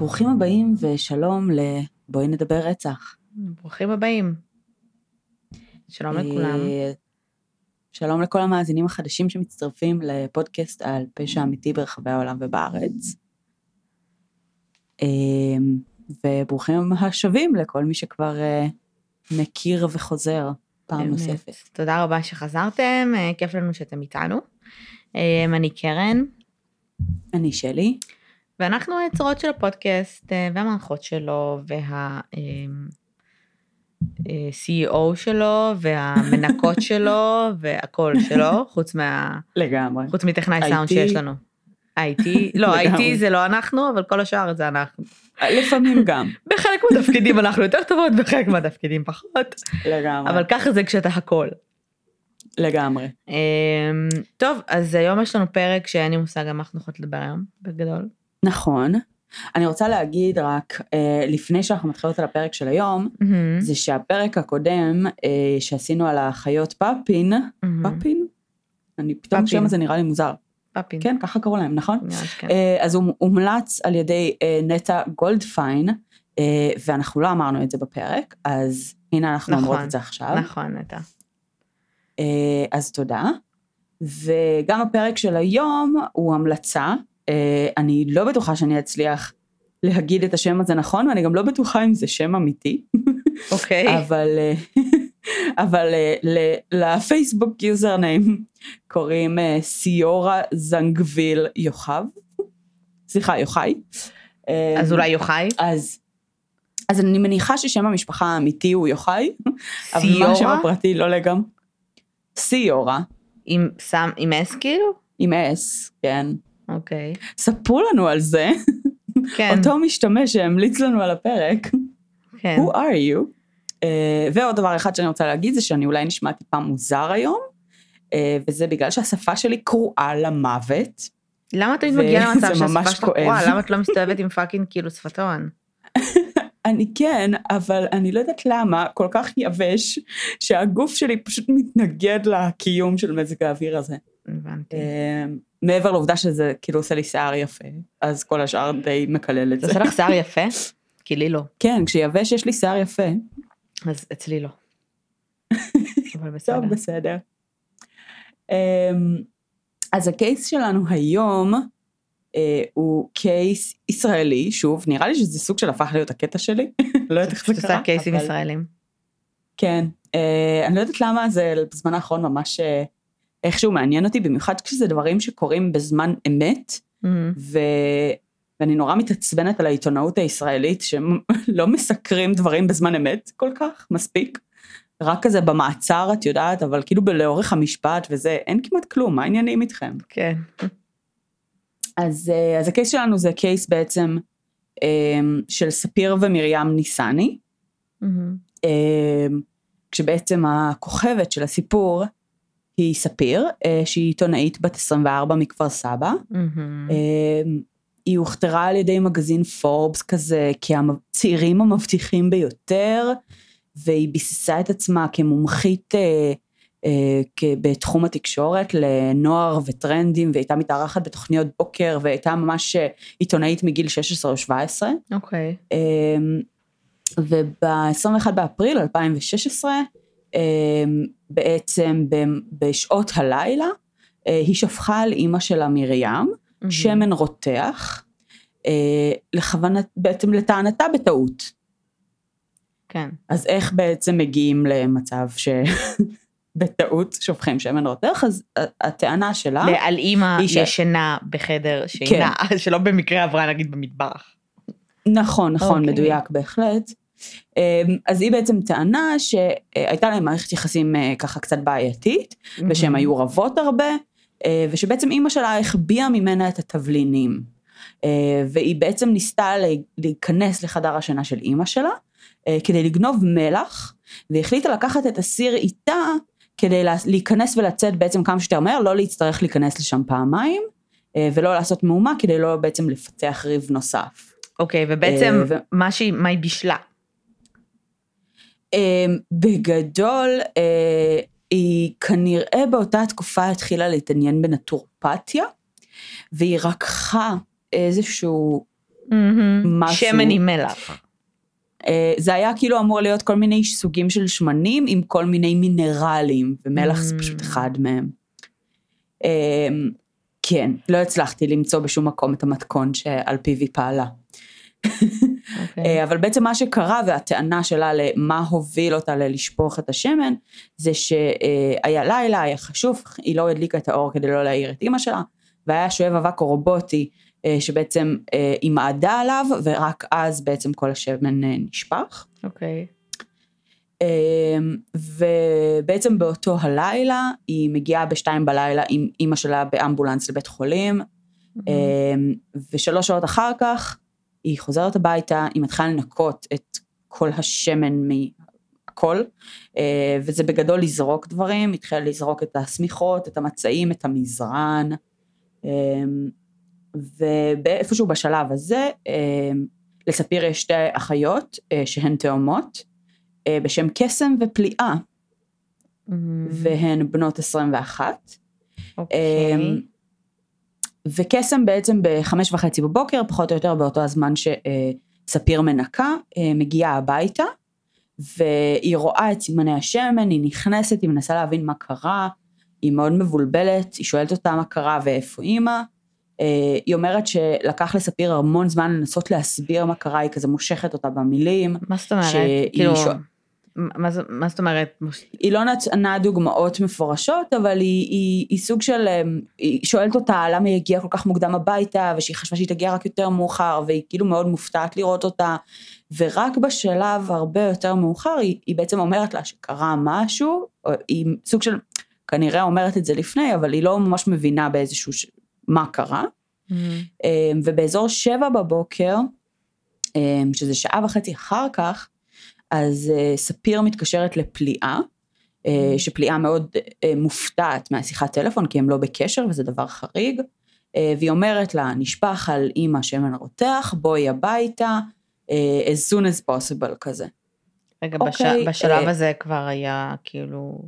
ברוכים הבאים ושלום ל"בואי נדבר רצח". ברוכים הבאים. שלום לכולם. אה, שלום לכל המאזינים החדשים שמצטרפים לפודקאסט על פשע אמיתי ברחבי העולם ובארץ. אה, וברוכים השבים לכל מי שכבר אה, מכיר וחוזר פעם באמת. נוספת. תודה רבה שחזרתם, כיף לנו שאתם איתנו. אני קרן, אני שלי. ואנחנו היוצרות של הפודקאסט אה, והמערכות שלו, וה... אה, אה, שלו, והמנקות שלו, והכל שלו, חוץ מה... לגמרי. חוץ מטכנאי סאונד. שיש לנו. IT, לא. IT זה לא אנחנו, אבל כל השאר זה אנחנו. לפעמים גם. בחלק מהתפקידים אנחנו יותר טובות, בחלק מהתפקידים פחות, לגמרי. אבל ככה זה כשאתה הכל. לגמרי. אמ, טוב, אז היום יש לנו פרק שאין לי מושג על מה אנחנו יכולות לדבר היום, בגדול. נכון. אני רוצה להגיד רק, אה, לפני שאנחנו מתחילות על הפרק של היום, מהמם, זה שהפרק הקודם אה, שעשינו על החיות פאפין, מהמם. פאפין? אני פתאום. השם הזה נראה לי מוזר. פאפין. כן, ככה קראו להם, נכון? נראה שכן. אה, אז הוא הומלץ על ידי אה, נטע גולדפיין, אה, ואנחנו לא אמרנו את זה בפרק, אז הנה אנחנו נכון, אומרות את זה עכשיו. נכון, נטע. אה, אז תודה. וגם הפרק של היום הוא המלצה. אה, אני לא בטוחה שאני אצליח להגיד את השם הזה נכון, ואני גם לא בטוחה אם זה שם אמיתי, אוקיי. אבל, אה, אבל אה, לפייסבוק username קוראים סיורה זנגוויל יוחב. סליחה, יוחאי. אז אולי יוחאי? אז, אז אני מניחה ששם המשפחה האמיתי הוא יוחאי, אבל מה השם סיורה? הפרטי לא לגמרי. סיורה. עם סמ, עם S כאילו? עם S, כן. אוקיי. ספרו לנו על זה, כן, אותו משתמש שהמליץ לנו על הפרק, כן. who are you? Uh, ועוד דבר אחד שאני רוצה להגיד זה שאני אולי נשמע טיפה מוזר היום, אה, וזה בגלל שהשפה שלי קרועה למוות. למה תמיד וזה מגיע למצב שהשפה שלך. קרועה? למה את לא מסתובבת עם fucking כאילו שפתון? אני כן, אבל אני לא יודעת למה, כל כך יבש, שהגוף שלי פשוט מתנגד לקיום של מזג האוויר הזה. הבנתי. Uh, מעבר לעובדה שזה כאילו עושה לי שיער יפה, אז כל השאר די מקלל את זה זה. עושה לך שיער יפה? כי לי לא. כן, כשיבש יש לי שיער יפה. אז אצלי לא. אבל טוב, בסדר. בסדר. אמ, אז הקייס שלנו היום אה, הוא קייס ישראלי, שוב, נראה לי שזה סוג של הפך להיות הקטע שלי, לא יודעת איך זה קרה. עושה קייסים אבל- ישראלים. כן, אה, אני לא יודעת למה זה בזמן האחרון ממש אה, איכשהו מעניין אותי, במיוחד כשזה דברים שקורים בזמן אמת, מהמם. ו... ואני נורא מתעצבנת על העיתונאות הישראלית, שהם לא מסקרים דברים בזמן אמת כל כך, מספיק. רק כזה במעצר, את יודעת, אבל כאילו לאורך המשפט וזה, אין כמעט כלום, מה העניינים איתכם? כן. אז, אה, אז הקייס שלנו זה קייס בעצם אה, של ספיר ומרים ניסני, מהמם. אה, כשבעצם הכוכבת של הסיפור היא ספיר, אה, שהיא עיתונאית בת 24 מכפר סבא. אה, היא הוכתרה על ידי מגזין פורבס כזה כצעירים המבטיחים ביותר, והיא ביססה את עצמה כמומחית אה, אה, כ- בתחום התקשורת לנוער וטרנדים, והייתה מתארחת בתוכניות בוקר, והייתה ממש אה, עיתונאית מגיל 16 או 17. אוקיי. וב-21 באפריל 2016, אה, בעצם בשעות הלילה, אה, היא שפכה על אימא שלה מרים, מהמם. שמן רותח, אה, לכוונת, בעצם לטענתה בטעות. כן. אז איך בעצם מגיעים למצב שבטעות שופכים שמן רותח? אז ה- הטענה שלה, על אימא ש- ישנה בחדר שינה, שלא במקרה עברה נגיד במטבח. נכון, נכון, אוקיי. מדויק בהחלט. אה, אז היא בעצם טענה שהייתה להם מערכת יחסים אה, ככה קצת בעייתית, ושהם היו רבות הרבה, אה, ושבעצם אימא שלה החביאה ממנה את התבלינים. אה, והיא בעצם ניסתה לה- להיכנס לחדר השינה של אימא שלה, כדי לגנוב מלח, והחליטה לקחת את הסיר איתה, כדי לה- להיכנס ולצאת בעצם כמה שיותר מהר, לא להצטרך להיכנס לשם פעמיים, ולא לעשות מהומה, כדי לא בעצם לפתח ריב נוסף. אוקיי, ובעצם אה, ו- מה שהיא, מה היא בישלה. אה, בגדול, אה, היא כנראה באותה תקופה התחילה להתעניין בנטורפתיה, והיא רקחה איזשהו משהו. שמן עם מלח. אה, זה היה כאילו אמור להיות כל מיני סוגים של שמנים עם כל מיני מינרלים, ומלח זה Mm. פשוט אחד מהם. אה, כן, לא הצלחתי למצוא בשום מקום את המתכון שעל פיו היא פעלה. אוקיי. אה, אבל בעצם מה שקרה והטענה שלה למה הוביל אותה ללשפוך את השמן, זה שהיה לילה, היה חשוב, היא לא הדליקה את האור כדי לא להעיר את אימא שלה, והיה שואב אבק רובוטי אה, שבעצם אה, היא מעדה עליו, ורק אז בעצם כל השמן נשפך. אוקיי. אמ, ובעצם באותו הלילה היא מגיעה בשתיים בלילה עם אימא שלה באמבולנס לבית חולים, אמ, ושלוש שעות אחר כך היא חוזרת הביתה, היא מתחילה לנקות את כל השמן מהכל, אה, וזה בגדול לזרוק דברים, התחילה לזרוק את השמיכות, את המצעים, את המזרן, אמ, ובאיפשהו בשלב הזה, אמ, לספיר יש שתי אחיות אה, שהן תאומות, אה, בשם קסם ופליאה, מהמם. והן בנות 21. אוקיי. אמ, וקסם בעצם בחמש וחצי בבוקר, פחות או יותר באותו הזמן שספיר מנקה, אה, מגיעה הביתה, והיא רואה את סימני השמן, היא נכנסת, היא מנסה להבין מה קרה, היא מאוד מבולבלת, היא שואלת אותה מה קרה ואיפה אימא. אה, היא אומרת שלקח לספיר המון זמן לנסות להסביר מה קרה, היא כזה מושכת אותה במילים. מה זאת אומרת? כאילו, שואל- מה מה זאת אומרת? היא לא נתנה דוגמאות מפורשות, אבל היא, היא, היא סוג של, אמ, היא שואלת אותה למה היא הגיעה כל כך מוקדם הביתה, ושהיא חשבה שהיא תגיע רק יותר מאוחר, והיא כאילו מאוד מופתעת לראות אותה, ורק בשלב הרבה יותר מאוחר, היא, היא בעצם אומרת לה שקרה משהו, או היא סוג של, כנראה אומרת את זה לפני, אבל היא לא ממש מבינה באיזשהו, ש... מה קרה. מהמם. אמ, ובאזור שבע בבוקר, אמ, שזה שעה וחצי אחר כך, אז אה, ספיר מתקשרת לפליאה, אה, שפליאה מאוד אה, מופתעת מהשיחת טלפון, כי הם לא בקשר וזה דבר חריג, אה, והיא אומרת לה, נשפך על אימא שמן רותח, בואי הביתה, אה, as soon as possible כזה. רגע, בש- אוקיי, בשלב אה, הזה כבר היה כאילו,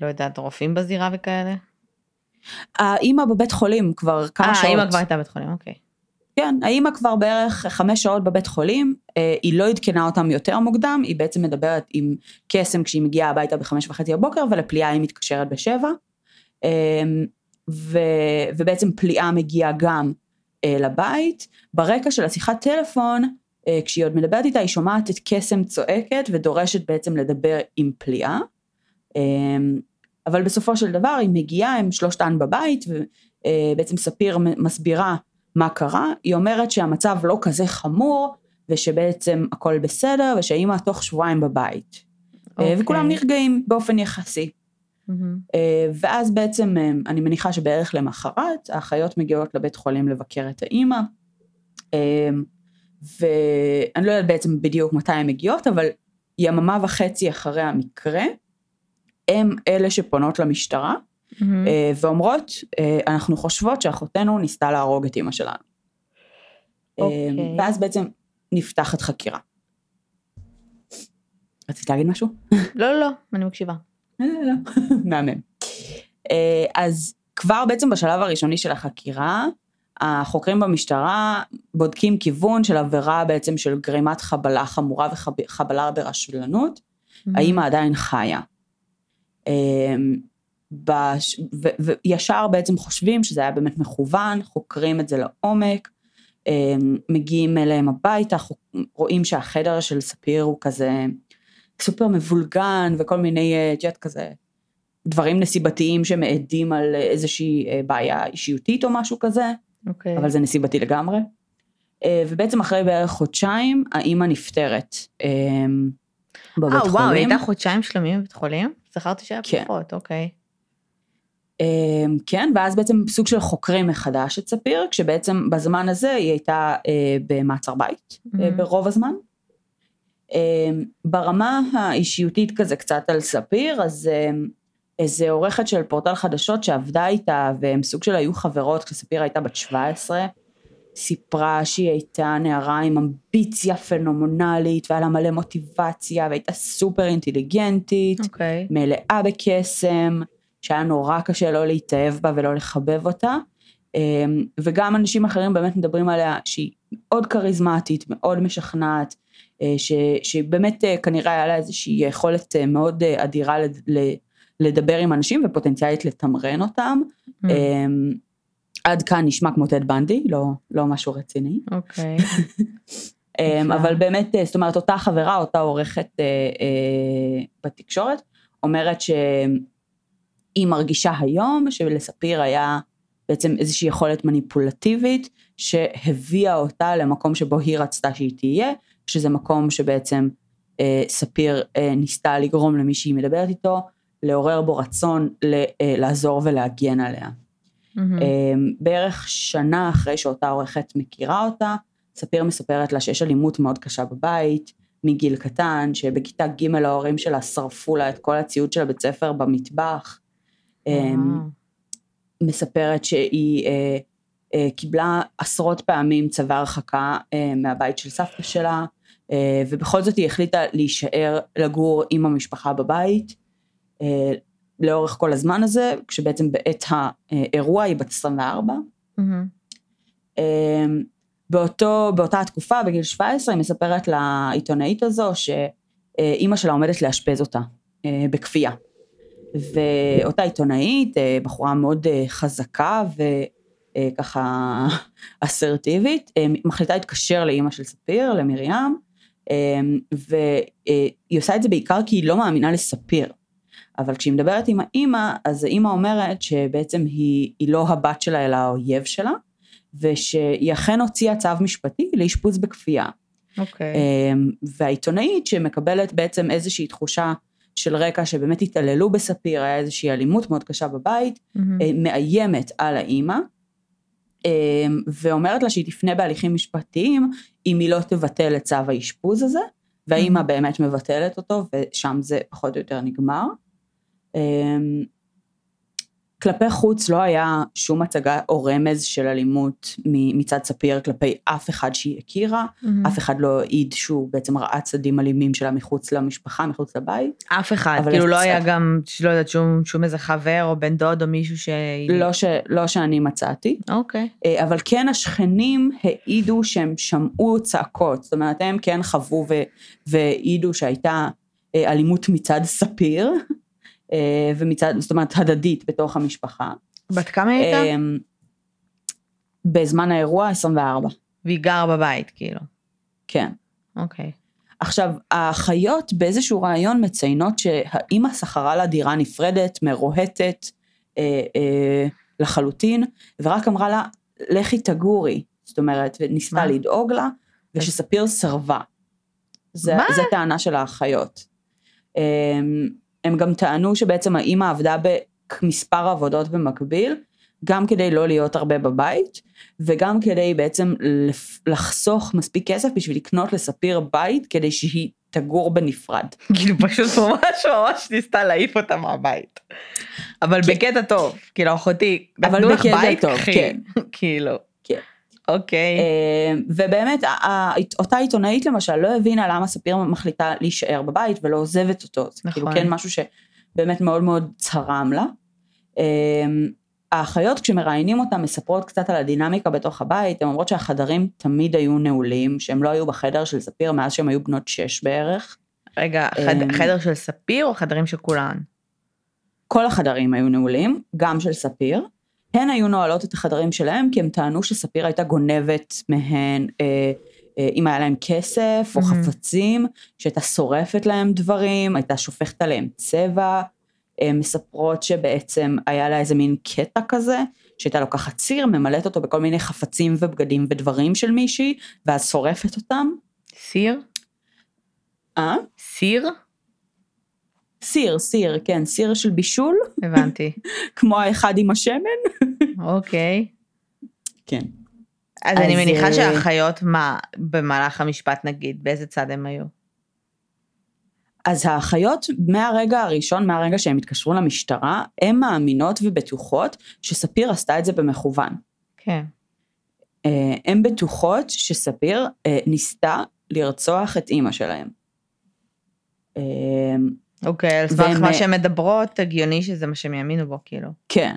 לא יודעת, רופאים בזירה וכאלה? האימא בבית חולים כבר כמה אה, שעות. האמא כבר הייתה בבית חולים, אוקיי. כן, האימא כבר בערך חמש שעות בבית חולים, אה, היא לא עדכנה אותם יותר מוקדם, היא בעצם מדברת עם קסם כשהיא מגיעה הביתה בחמש וחצי בבוקר, ולפליאה היא מתקשרת בשבע. אה, ו, ובעצם פליאה מגיעה גם אה, לבית. ברקע של השיחת טלפון, אה, כשהיא עוד מדברת איתה, היא שומעת את קסם צועקת ודורשת בעצם לדבר עם פליאה. אה, אבל בסופו של דבר היא מגיעה, הם שלושתן בבית, ובעצם ספיר מסבירה מה קרה, היא אומרת שהמצב לא כזה חמור, ושבעצם הכל בסדר, ושהאימא תוך שבועיים בבית. אוקיי. אוקיי. וכולם נרגעים באופן יחסי. אה, ואז בעצם, אה, אני מניחה שבערך למחרת, האחיות מגיעות לבית חולים לבקר את האימא. אה, ואני לא יודעת בעצם בדיוק מתי הן מגיעות, אבל יממה וחצי אחרי המקרה, הם אלה שפונות למשטרה, מהמם. אה, ואומרות, אה, אנחנו חושבות שאחותנו ניסתה להרוג את אימא שלנו. אה, אוקיי. ואז בעצם נפתחת חקירה. רצית להגיד משהו? לא, לא, לא, אני מקשיבה. לא, לא, לא. מהמם. אז כבר בעצם בשלב הראשוני של החקירה, החוקרים במשטרה בודקים כיוון של עבירה בעצם של גרימת חבלה חמורה וחבלה ברשלנות, האמא עדיין חיה. בש... ו... וישר בעצם חושבים שזה היה באמת מכוון, חוקרים את זה לעומק, אמ, מגיעים אליהם הביתה. רואים שהחדר של ספיר הוא כזה סופר מבולגן וכל מיני, אה, את יודעת, כזה דברים נסיבתיים שמעידים על איזושהי אה, בעיה אישיותית או משהו כזה, אוקיי. אבל זה נסיבתי לגמרי. אה, ובעצם אחרי בערך חודשיים, האימא נפטרת אמ, בבית אה, חולים. וואו, היא הייתה חודשיים שלמים בבית חולים? זכרתי שהיה כן. פחות, אוקיי. אמ, כן, ואז בעצם סוג של חוקרים מחדש את ספיר, כשבעצם בזמן הזה היא הייתה אה, במעצר בית, Mhm. ברוב הזמן. אמ, ברמה האישיותית כזה קצת על ספיר, אז אמ, איזה עורכת של פורטל חדשות שעבדה איתה, והם סוג של היו חברות כשספיר הייתה בת 17, סיפרה שהיא הייתה נערה עם אמביציה פנומנלית, והיה לה מלא מוטיבציה, והייתה סופר אינטליגנטית. אוקיי. מלאה בקסם, שהיה נורא קשה לא להתאהב בה ולא לחבב אותה, אמ, וגם אנשים אחרים באמת מדברים עליה שהיא מאוד כריזמטית, מאוד משכנעת, אה, ש, שבאמת אה, כנראה היה לה איזושהי יכולת אה, מאוד אדירה לדבר עם אנשים ופוטנציאלית לתמרן אותם. Mm. עד כאן נשמע כמו טד בנדי, לא, לא משהו רציני. אוקיי. Okay. אבל באמת, זאת אומרת, אותה חברה, אותה עורכת בתקשורת, אומרת שהיא מרגישה היום שלספיר היה בעצם איזושהי יכולת מניפולטיבית שהביאה אותה למקום שבו היא רצתה שהיא תהיה, שזה מקום שבעצם אה, ספיר אה, ניסתה לגרום למי שהיא מדברת איתו, לעורר בו רצון ל, אה, לעזור ולהגן עליה. Mm-hmm. אה, בערך שנה אחרי שאותה עורכת מכירה אותה, ספיר מספרת לה שיש אלימות מאוד קשה בבית, מגיל קטן, שבכיתה ג' ההורים שלה שרפו לה את כל הציוד של הבית ספר במטבח. אה, מספרת שהיא אה, אה, קיבלה עשרות פעמים צווי הרחקה אה, מהבית של סבתא שלה, אה, ובכל זאת היא החליטה להישאר לגור עם המשפחה בבית אה, לאורך כל הזמן הזה, כשבעצם בעת האירוע היא בת 24. Mm-hmm. אה, באותו, באותה התקופה, בגיל 17, היא מספרת לעיתונאית הזו שאימא שלה עומדת לאשפז אותה בכפייה. ואותה עיתונאית, בחורה מאוד חזקה וככה אסרטיבית, מחליטה להתקשר לאימא של ספיר, למרים, והיא עושה את זה בעיקר כי היא לא מאמינה לספיר. אבל כשהיא מדברת עם האימא, אז האימא אומרת שבעצם היא, היא לא הבת שלה אלא האויב שלה, ושהיא אכן הוציאה צו משפטי לאשפוז בכפייה. אוקיי. Okay. והעיתונאית שמקבלת בעצם איזושהי תחושה של רקע שבאמת התעללו בספיר, היה איזושהי אלימות מאוד קשה בבית, mm-hmm. מאיימת על האימא, אמ, ואומרת לה שהיא תפנה בהליכים משפטיים אם היא לא תבטל את צו האשפוז הזה, והאימא mm-hmm. באמת מבטלת אותו, ושם זה פחות או יותר נגמר. כלפי חוץ לא היה שום הצגה או רמז של אלימות מצד ספיר כלפי אף אחד שהיא הכירה, mm-hmm. אף אחד לא העיד שהוא בעצם ראה צדדים אלימים שלה מחוץ למשפחה, מחוץ לבית. אף אחד, כאילו לא היה גם, לא יודעת, שום, שום איזה חבר או בן דוד או מישהו ש... לא, ש... לא שאני מצאתי. אוקיי. Okay. אה, אבל כן השכנים העידו שהם שמעו צעקות, זאת אומרת הם כן חוו ו... והעידו שהייתה אה, אלימות מצד ספיר. אה, ומצד, זאת אומרת, הדדית בתוך המשפחה. בת כמה הייתה? אה, בזמן האירוע 24. והיא גרה בבית, כאילו. כן. אוקיי. עכשיו, האחיות באיזשהו רעיון מציינות שהאימא שכרה לה דירה נפרדת, מרוהטת אה, אה, לחלוטין, ורק אמרה לה, לכי תגורי. זאת אומרת, וניסתה לדאוג לה, ושספיר סירבה. זה, מה? זה טענה של האחיות. אה, הם גם טענו שבעצם האימא עבדה במספר עבודות במקביל, גם כדי לא להיות הרבה בבית, וגם כדי בעצם לחסוך מספיק כסף בשביל לקנות לספיר בית, כדי שהיא תגור בנפרד. כאילו פשוט ממש ממש ניסתה להעיף אותה מהבית. אבל כן. בקטע טוב, כאילו אחותי, אבל בקטע טוב, כן. כאילו. אוקיי. אה, ובאמת, אותה עיתונאית למשל לא הבינה למה ספיר מחליטה להישאר בבית ולא עוזבת אותו. זה כאילו נכון. כן משהו שבאמת מאוד מאוד צרם לה. אה, האחיות כשמראיינים אותה מספרות קצת על הדינמיקה בתוך הבית, הן אומרות שהחדרים תמיד היו נעולים, שהם לא היו בחדר של ספיר מאז שהן היו בנות שש בערך. רגע, חד, אה, חדר של ספיר או חדרים של כולן? כל החדרים היו נעולים, גם של ספיר. הן היו נועלות את החדרים שלהם כי הם טענו שספיר הייתה גונבת מהן אה, אה, אם היה להם כסף או mm-hmm. חפצים, שהייתה שורפת להם דברים, הייתה שופכת עליהם צבע, אה, מספרות שבעצם היה לה איזה מין קטע כזה, שהייתה לוקחת ציר, ממלאת אותו בכל מיני חפצים ובגדים ודברים של מישהי, ואז שורפת אותם. סיר? אה? סיר? סיר, סיר, כן, סיר של בישול. הבנתי. כמו האחד עם השמן. אוקיי. כן. אז, אז אני מניחה אה, שהאחיות, מה, במהלך המשפט נגיד, באיזה צד הם היו? אז האחיות, מהרגע הראשון, מהרגע שהם התקשרו למשטרה, הן מאמינות ובטוחות שספיר עשתה את זה במכוון. כן. אה, הן בטוחות שספיר אה, ניסתה לרצוח את אימא שלהם. אוקיי, על סמך מה שהן מדברות, הגיוני שזה מה שהם יאמינו בו, כאילו. כן.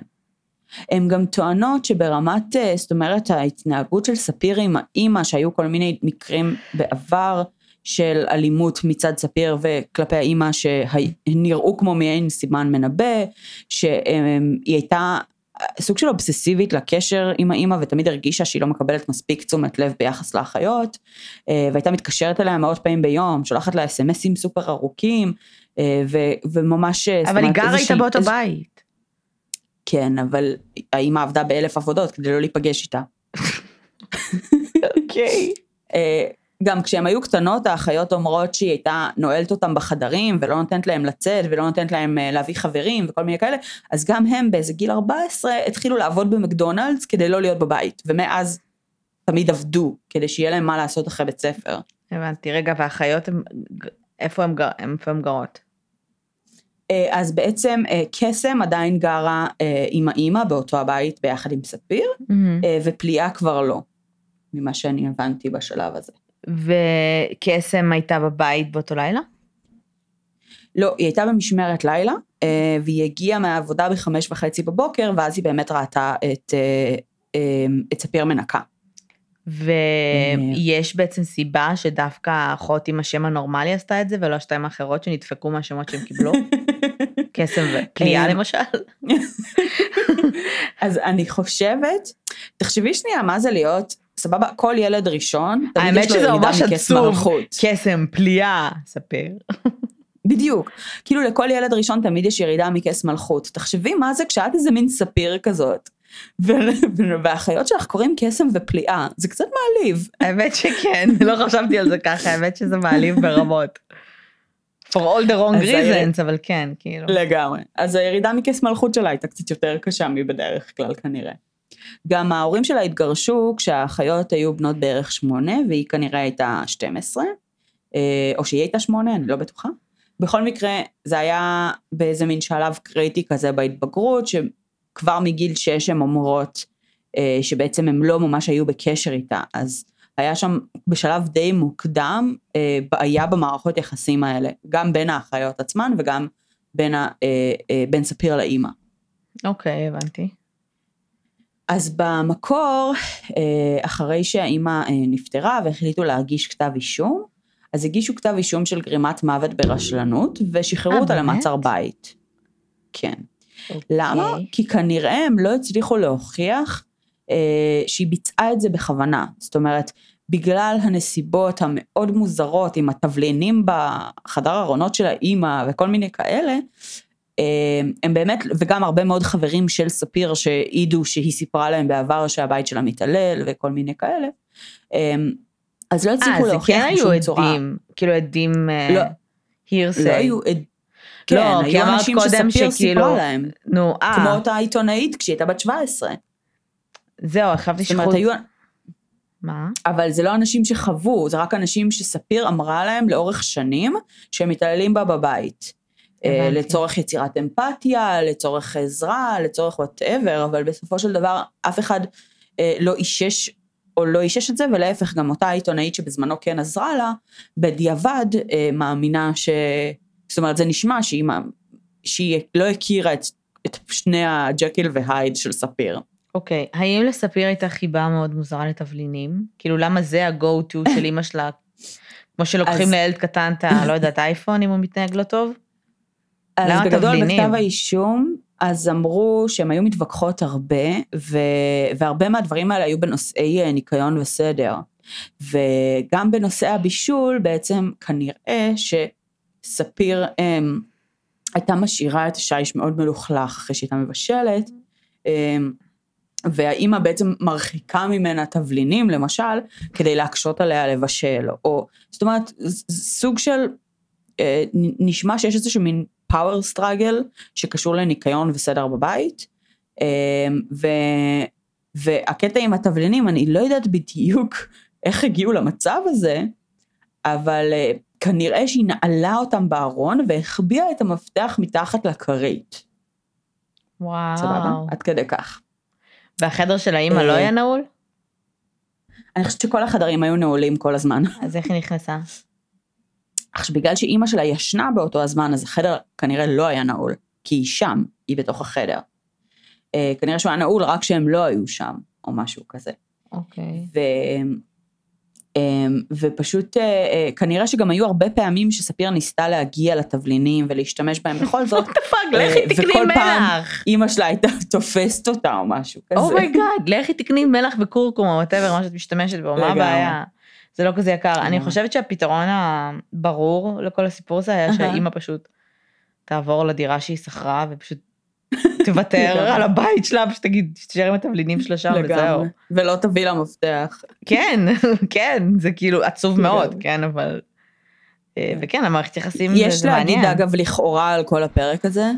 הן גם טוענות שברמת, אה, זאת אומרת, ההתנהגות של ספיר עם האימא, שהיו כל מיני מקרים בעבר של אלימות מצד ספיר וכלפי האימא שנראו כמו מעין סימן מנבא, שהיא הייתה סוג של אובססיבית לקשר עם האימא ותמיד הרגישה שהיא לא מקבלת מספיק תשומת לב ביחס לאחיות אה, והייתה מתקשרת אליה מאות פעמים ביום, שולחת לה אסמסים סופר ארוכים אה, ו- וממש... אבל היא גרה איתה באותו איז... בית. כן, אבל האימא עבדה באלף עבודות כדי לא להיפגש איתה. אוקיי. אה, גם כשהן היו קטנות האחיות אומרות שהיא הייתה נועלת אותם בחדרים ולא נותנת להם לצאת ולא נותנת להם אה, להביא חברים וכל מיני כאלה, אז גם הם באיזה גיל 14 התחילו לעבוד במקדונלדס כדי לא להיות בבית, ומאז תמיד עבדו כדי שיהיה להם מה לעשות אחרי בית ספר. הבנתי, רגע, והאחיות, איפה הם גרות? אה, אז בעצם אה, קסם עדיין גרה עם האימא באותו הבית ביחד עם ספיר, mm-hmm. ופליאה כבר לא, ממה שאני הבנתי בשלב הזה. וקסם הייתה בבית באותו לילה? לא, היא הייתה במשמרת לילה, אה, והיא הגיעה מהעבודה בחמש וחצי בבוקר, ואז היא באמת ראתה את, אה, אה, את ספיר מנקה. ויש בעצם סיבה שדווקא האחות עם השם הנורמלי עשתה את זה, ולא שתיים אחרות שנדפקו מהשמות שהם קיבלו? קסם ופליאה למשל? אז אני חושבת, תחשבי שנייה מה זה להיות סבבה, כל ילד ראשון, תמיד יש לו ירידה מכס מלכות. קסם, פליאה, ספר. בדיוק. כאילו לכל ילד ראשון תמיד יש ירידה מכס מלכות. תחשבי מה זה כשאת איזה מין ספיר כזאת. והחיות שלך קוראים קסם ופליאה, זה קצת מעליב. האמת שכן, לא חשבתי על זה ככה, האמת שזה מעליב ברמות. For all the wrong reasons, אבל כן, כאילו. לגמרי. אז הירידה מכס מלכות שלה הייתה קצת יותר קשה מבדרך כלל כנראה. גם ההורים שלה התגרשו כשהאחיות היו בנות בערך שמונה, והיא כנראה הייתה 12, אה, או שהיא הייתה שמונה, אני לא בטוחה. בכל מקרה, זה היה באיזה מין שלב קריטי כזה בהתבגרות, שכבר מגיל שש הן אומרות אה, שבעצם הם לא ממש היו בקשר איתה, אז היה שם בשלב די מוקדם אה, בעיה במערכות יחסים האלה, גם בין האחיות עצמן וגם בין, ה, בין ספיר לאימא. אוקיי, okay, הבנתי. אז במקור, אה, אחרי שהאימא אה, נפטרה והחליטו להגיש כתב אישום, אז הגישו כתב אישום של גרימת מוות ברשלנות, ושחררו אותה למעצר בית. כן. Okay. אוקיי. למה? כי כנראה הם לא הצליחו להוכיח אה, שהיא ביצעה את זה בכוונה. זאת אומרת, בגלל הנסיבות המאוד מוזרות עם התבלינים בחדר ארונות של האימא וכל מיני כאלה, אמ, הם באמת, וגם הרבה מאוד חברים של ספיר שהעידו שהיא סיפרה להם בעבר שהבית שלה מתעלל וכל מיני כאלה. אמ, אז לא הצליחו להוכיח בשום צורה. אה, זה כן היו עדים, כאילו עדים הירסי. אה, לא היו עדים. כן, לא, היו אנשים שספיר שכאילו, להם. נו, אה. כמו אותה עיתונאית כשהיא הייתה בת 17. זהו, חשבתי שחוץ... היו... מה? אבל זה לא אנשים שחוו, זה רק אנשים שספיר אמרה להם לאורך שנים שהם מתעללים בה בבית. אה, לצורך יצירת אמפתיה, לצורך עזרה, לצורך וואטאבר, אבל בסופו של דבר אף אחד אה, לא אישש או לא אישש את זה, ולהפך גם אותה עיתונאית שבזמנו כן עזרה לה, בדיעבד אה, מאמינה ש... זאת אומרת זה נשמע שהיא, שהיא לא הכירה את, את שני הג'קיל והייד של ספיר. אוקיי, okay. האם לספיר הייתה חיבה מאוד מוזרה לתבלינים? כאילו למה זה ה-go to של אימא שלה? כמו שלוקחים אז... לילד קטן את ה... לא יודעת, אייפון אם הוא מתנהג לא טוב? אז בגדול בכתב האישום, אז אמרו שהן היו מתווכחות הרבה, ו... והרבה מהדברים האלה היו בנושאי אה, ניקיון וסדר. וגם בנושא הבישול, בעצם כנראה שספיר הם, הייתה משאירה את השיש מאוד מלוכלך אחרי שהייתה מבשלת, הם, והאימא בעצם מרחיקה ממנה תבלינים, למשל, כדי להקשות עליה לבשל, או, זאת אומרת, סוג של, אה, נשמע שיש איזשהו מין פאוור סטראגל שקשור לניקיון וסדר בבית. אמ, ו, והקטע עם התבלינים, אני לא יודעת בדיוק איך הגיעו למצב הזה, אבל אה, כנראה שהיא נעלה אותם בארון והחביאה את המפתח מתחת לכרית. וואו. סבבה? עד כדי כך. והחדר של האימא לא אה, היה נעול? אני חושבת שכל החדרים היו נעולים כל הזמן. אז איך היא נכנסה? עכשיו בגלל שאימא שלה ישנה באותו הזמן אז החדר כנראה לא היה נעול, כי היא שם, היא בתוך החדר. אה, כנראה שהוא היה נעול רק שהם לא היו שם, או משהו כזה. אוקיי. ו... אמ, ופשוט אה, אה, כנראה שגם היו הרבה פעמים שספיר ניסתה להגיע לתבלינים ולהשתמש בהם בכל זאת. fuck, לכי אה, תקני וכל פעם מלח. אימא שלה הייתה תופסת אותה או משהו כזה. oh my god, לכי תקני מלח וקורקום או whatever, מה שאת משתמשת בו, מה. הבעיה? זה לא כזה יקר. אני. חושבת שהפתרון הברור לכל הסיפור הזה היה. שהאימא פשוט תעבור לדירה שהיא שכרה ופשוט תוותר. על הבית שלה, פשוט תגיד, תישאר עם התבלינים שלה שם וזהו. ולא תביא לה מפתח. כן, כן, זה כאילו עצוב מאוד, לגמרי. כן, אבל... אה, וכן, המערכת יחסים זה יש זה להגיד מעניין. אגב לכאורה על כל הפרק הזה.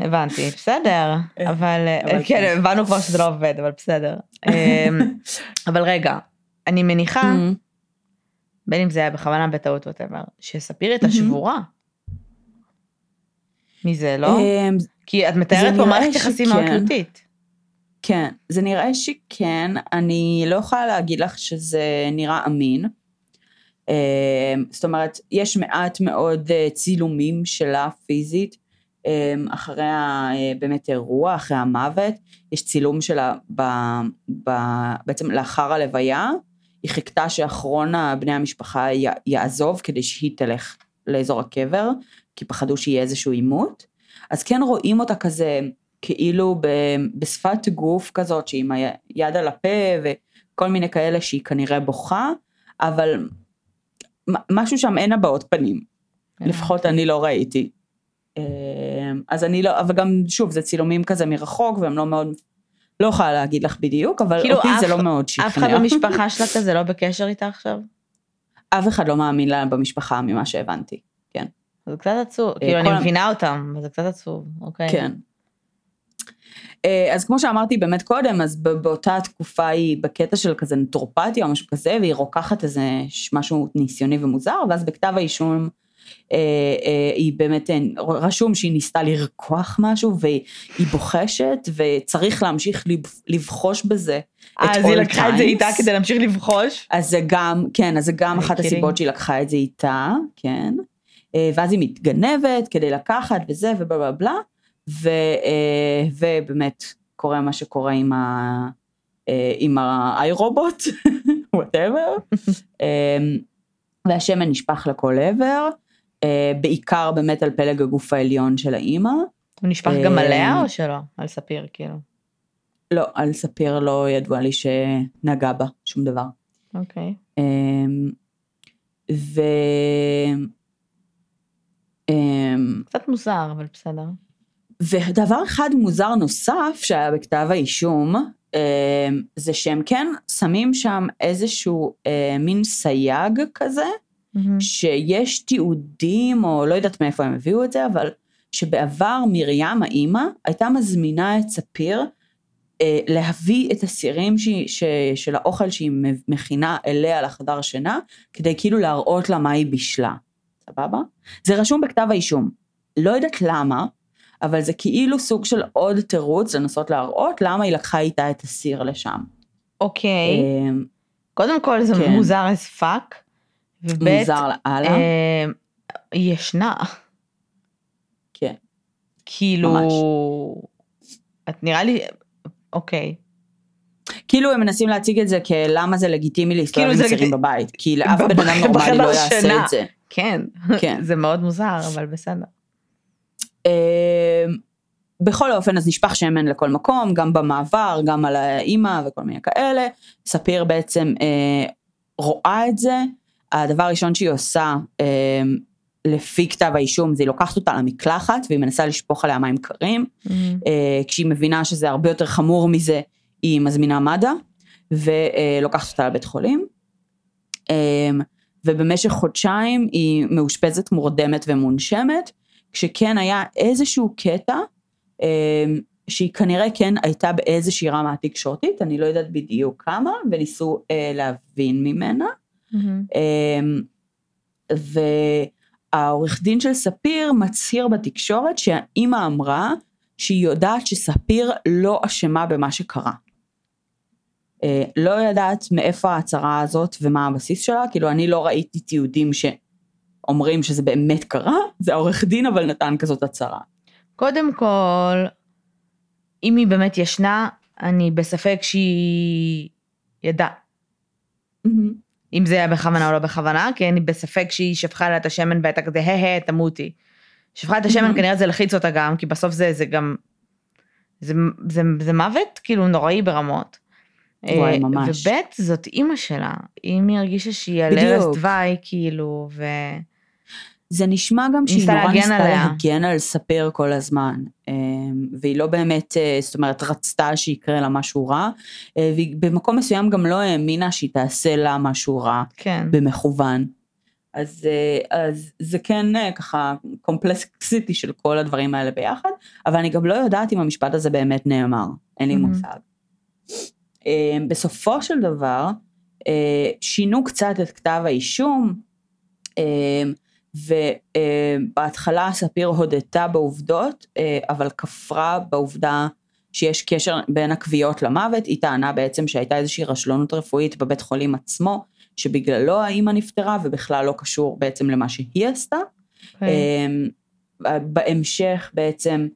הבנתי, בסדר, אה, אבל, אבל כן, כן. הבנו כבר שזה לא עובד, אבל בסדר. אמ, אבל רגע, אני מניחה, Mm. בין אם זה היה בכוונה, בטעות, ווטאבר, שספיר הייתה מהמם. שבורה. מזה, לא? כי את מתארת פה מערכת יחסים מאוד. תלותית. כן, זה נראה שכן, אני לא יכולה להגיד לך שזה נראה אמין. אמ, זאת אומרת, יש מעט מאוד אה, צילומים שלה פיזית, אמ, אחרי ה- אה, באמת אירוע, אחרי המוות, יש צילום שלה ב, ב, בעצם לאחר הלוויה, היא חיכתה שאחרון בני המשפחה י, יעזוב כדי שהיא תלך לאזור הקבר, כי פחדו שיהיה איזשהו עימות. אז כן רואים אותה כזה, כאילו ב, בשפת גוף כזאת, שהיא עם היד על הפה וכל מיני כאלה שהיא כנראה בוכה, אבל משהו שם אין הבעות פנים. לפחות אני לא ראיתי. אמ, אז אני לא, אבל גם שוב, זה צילומים כזה מרחוק והם לא מאוד, לא יכולה להגיד לך בדיוק, אבל כאילו, אותי זה אף- לא מאוד אף אחד שכנע. במשפחה שלה כזה לא בקשר איתה עכשיו? אף אחד לא מאמין לה במשפחה ממה שהבנתי. זה קצת עצוב, כאילו אני מבינה אותם, אבל זה קצת עצוב, אוקיי. כן. אה, אז כמו שאמרתי באמת קודם, אז באותה תקופה היא בקטע של כזה נטורפתיה או משהו כזה, והיא רוקחת איזה משהו ניסיוני ומוזר, ואז בכתב האישום אה, אה, היא באמת, אה, רשום שהיא ניסתה לרקוח משהו, והיא בוחשת, וצריך להמשיך לב- לבחוש בזה. אה, אז היא לקחה את זה. איתה כדי להמשיך לבחוש? אז זה גם, כן, אז זה גם אחת. הסיבות שהיא לקחה את זה איתה, כן. אה, ואז היא מתגנבת כדי לקחת וזה ובלה בלה בלה, ו, אה, ובאמת קורה מה שקורה עם ה... אה, עם האיי רובוט, וואטאבר. והשמן נשפך לכל עבר, בעיקר באמת על פלג הגוף העליון של האימא. הוא נשפך גם עליה או שלא? על ספיר, כאילו. לא, על ספיר לא ידוע לי שנגע בה שום דבר. אוקיי. ו... אמ, קצת מוזר, אבל בסדר. ודבר אחד מוזר נוסף שהיה בכתב האישום, אמ, זה שהם כן שמים שם איזשהו אה, מין סייג כזה, מהמם. שיש תיעודים, או לא יודעת מאיפה הם הביאו את זה, אבל שבעבר מרים האימא הייתה מזמינה את ספיר אה, להביא את הסירים ש, ש, של האוכל שהיא מכינה אליה לחדר שינה, כדי כאילו להראות לה מה היא בישלה. סבבה? זה רשום בכתב האישום. לא יודעת למה, אבל זה כאילו סוג של עוד תירוץ לנסות להראות למה היא לקחה איתה את הסיר לשם. אוקיי. אה, קודם כל זה כן. מוזר as fuck. וב' מוזר לאללה. אה, היא ישנה. כן. כאילו... ממש. את נראה לי... אוקיי. כאילו הם מנסים להציג את זה כלמה זה לגיטימי להסתובב כאילו עם סירים לגיט- בבית, כי לאף בן אדם נורמלי לא יעשה. את זה. כן. כן. זה מאוד מוזר, אבל בסדר. אה, בכל אופן אז נשפך שמן לכל מקום, גם במעבר, גם על האימא וכל מיני כאלה. ספיר בעצם אה, רואה את זה, הדבר הראשון שהיא עושה אה, לפי כתב האישום זה היא לוקחת אותה למקלחת והיא מנסה לשפוך עליה מים קרים. מהמם. אה, כשהיא מבינה שזה הרבה יותר חמור מזה, היא מזמינה מד"א ולוקחת אותה לבית חולים. אה, ובמשך חודשיים היא מאושפזת מורדמת ומונשמת, כשכן היה איזשהו קטע אה, שהיא כנראה כן הייתה באיזושהי רמה תקשורתית, אני לא יודעת בדיוק כמה, וניסו אה, להבין ממנה. מהמם. אמ, והעורך דין של ספיר מצהיר בתקשורת שהאימא אמרה שהיא יודעת שספיר לא אשמה במה שקרה. אה, לא יודעת מאיפה ההצהרה הזאת ומה הבסיס שלה, כאילו אני לא ראיתי תיעודים שאומרים שזה באמת קרה, זה העורך דין אבל נתן כזאת הצהרה. קודם כל, אם היא באמת ישנה, אני בספק שהיא ידעה. אם זה היה בכוונה או לא בכוונה, כי אני בספק שהיא שפכה לה את השמן והייתה כזה, הא הא, תמותי. שפכה את השמן. כנראה זה לחיץ אותה גם, כי בסוף זה, זה גם, זה, זה, זה מוות כאילו נוראי ברמות. וואי, אה, ממש. וב' זאת אימא שלה, אם היא הרגישה שהיא על. ערש דווי, כאילו, ו... זה נשמע גם שהיא נורא ניסתה. להגן על ספיר כל הזמן. אה, והיא לא באמת, אה, זאת אומרת, רצתה שיקרה לה משהו רע, והיא במקום מסוים גם לא האמינה שהיא תעשה לה משהו רע כן. במכוון. אז, אז זה כן ככה קומפלקסיטי של כל הדברים האלה ביחד, אבל אני גם לא יודעת אם המשפט הזה באמת נאמר, אין לי Mhm. מושג. אה, בסופו של דבר, אה, שינו קצת את כתב האישום, אה, ובהתחלה ספיר הודתה בעובדות, אבל כפרה בעובדה שיש קשר בין הכוויות למוות, היא טענה בעצם שהייתה איזושהי רשלנות רפואית בבית חולים עצמו, שבגללו האימא נפטרה ובכלל לא קשור בעצם למה שהיא עשתה. אוקיי. אמ, בהמשך בעצם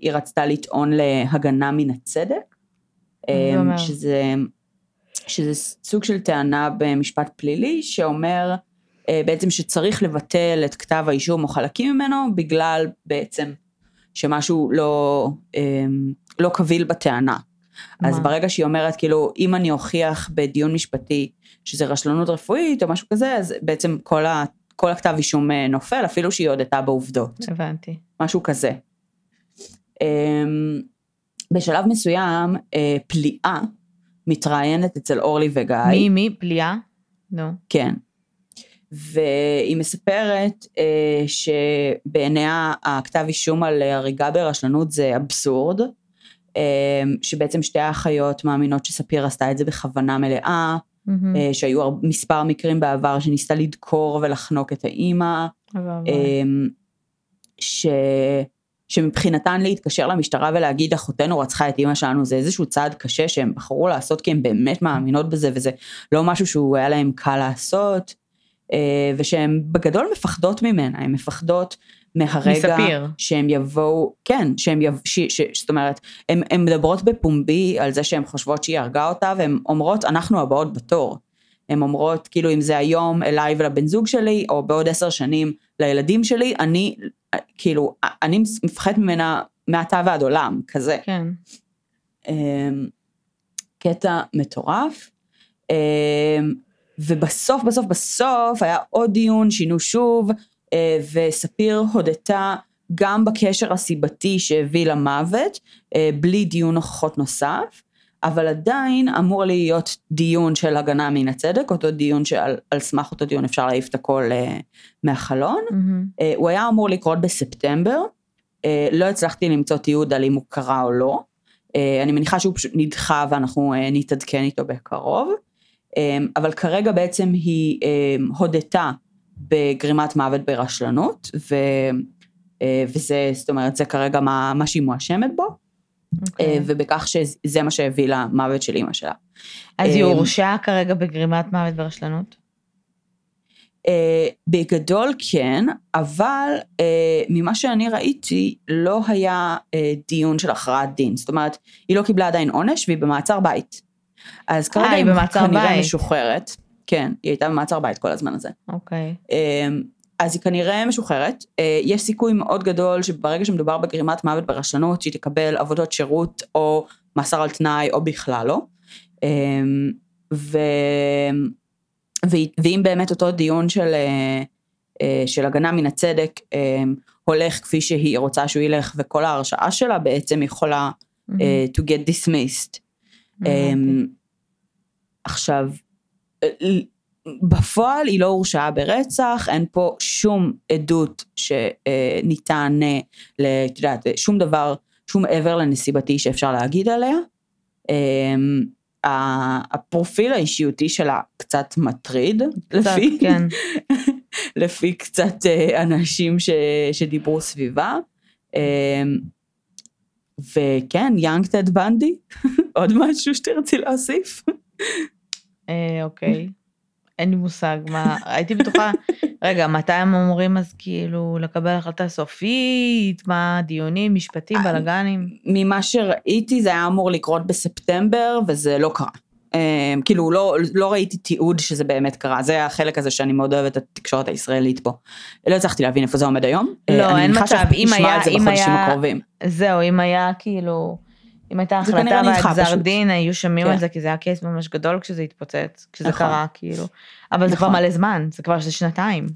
היא רצתה לטעון להגנה מן הצדק, מה זה אמ, אומר? שזה, שזה סוג של טענה במשפט פלילי שאומר אה, בעצם שצריך לבטל את כתב האישום או חלקים ממנו בגלל בעצם שמשהו לא, אמ, לא קביל בטענה. אז מה? ברגע שהיא אומרת, כאילו, אם אני אוכיח בדיון משפטי שזה רשלנות רפואית או משהו כזה, אז בעצם כל, ה, כל הכתב אישום אה, נופל, אפילו שהיא הודתה בעובדות, הבנתי. משהו כזה. בשלב מסוים, אה, פליאה מתראיינת אצל אורלי וגיא. מי, מי? פליאה? נו. כן. והיא מספרת אה, שבעיניה הכתב אישום על הריגה ברשלנות זה אבסורד, אה, שבעצם שתי האחיות מאמינות שספיר עשתה את זה בכוונה מלאה, מהמם. אה, שהיו מספר מקרים בעבר שניסתה לדקור ולחנוק את האימא, ואבוי. אה, ש... שמבחינתן להתקשר למשטרה ולהגיד אחותנו רצחה את אימא שלנו זה איזשהו צעד קשה שהם בחרו לעשות כי הן באמת מאמינות בזה וזה לא משהו שהוא היה להם קל לעשות אה, ושהן בגדול מפחדות ממנה, הן מפחדות מהרגע מספיר. שהם יבואו, כן, שהם יבואו, זאת אומרת, הן הן מדברות בפומבי על זה שהן חושבות שהיא הרגה אותה והן אומרות אנחנו הבאות בתור. הן אומרות כאילו אם זה היום אליי ולבן זוג שלי או בעוד עשר שנים לילדים שלי, אני כאילו, אני מפחדת ממנה מעתה ועד עולם, כזה. כן. אמ, קטע מטורף. אמ, ובסוף בסוף בסוף היה עוד דיון, שינו שוב, אה, וספיר הודתה גם בקשר הסיבתי שהביא למוות, אה, בלי דיון הוכחות נוסף, אבל עדיין אמור להיות דיון של הגנה מן הצדק, אותו דיון שעל על סמך אותו דיון אפשר להעיף את הכל אה, מהחלון. מהמם. אה, הוא היה אמור לקרות בספטמבר, אה, לא הצלחתי למצוא תיעוד על אם הוא קרה או לא. אה, אני מניחה שהוא פשוט נדחה ואנחנו אה, נתעדכן איתו בקרוב. אה, אבל כרגע בעצם היא אה, הודתה בגרימת מוות ברשלנות, ו, אה, וזה, זאת אומרת, זה כרגע מה, מה שהיא מואשמת בו, אה, אוקיי. ובכך שזה מה שהביא למוות של אימא שלה. אז היא אמ, הורשעה כרגע בגרימת מוות ברשלנות? אה, בגדול כן, אבל אה, ממה שאני ראיתי לא היה אה, דיון של הכרעת דין. זאת אומרת, היא לא קיבלה עדיין עונש והיא במעצר בית. אז כרגע היא במעצר כנראה בית. משוחררת. כן, היא הייתה במעצר בית כל הזמן הזה. אוקיי. אה, אז היא כנראה משוחררת. אה, יש סיכוי מאוד גדול שברגע שמדובר בגרימת מוות ברשלנות, שהיא תקבל עבודות שירות או מאסר על תנאי או בכלל לא. אה, ו... ואם באמת אותו דיון של, אה, של הגנה מן הצדק הולך כפי שהיא רוצה שהוא ילך, וכל ההרשעה שלה בעצם יכולה אה, to get dismissed. הבנתי. עכשיו, בפועל היא לא הורשעה ברצח, אין פה שום עדות שניתן, אה, את יודעת, שום דבר, שום מעבר לנסיבתי שאפשר להגיד עליה. ה- הפרופיל האישיותי שלה קצת מטריד, קצת, לפי, כן. לפי קצת אה, אנשים ש, שדיברו סביבה. אה, וכן, יאנג טד בנדי, עוד משהו שתרצי להוסיף? אה, אוקיי. אין לי מושג מה, הייתי בטוחה, רגע, מתי הם אמורים אז כאילו לקבל החלטה סופית? מה, דיונים, משפטים, אה, בלאגנים? ממה שראיתי זה היה אמור לקרות בספטמבר וזה לא קרה. Um, כאילו לא, לא ראיתי תיעוד שזה באמת קרה, זה החלק הזה שאני מאוד אוהבת את התקשורת הישראלית פה. לא הצלחתי להבין איפה זה עומד היום. לא, אה, אני אין מצב, אם היה- אם היה- הקרובים. זהו, אם היה כאילו, אם הייתה החלטה פשוט. דין, היו שומעים כן. על זה, כי זה היה קייס ממש גדול כשזה התפוצץ, כשזה נכון. קרה, כאילו. אבל זה כבר נכון. מלא זמן, זה כבר שנתיים.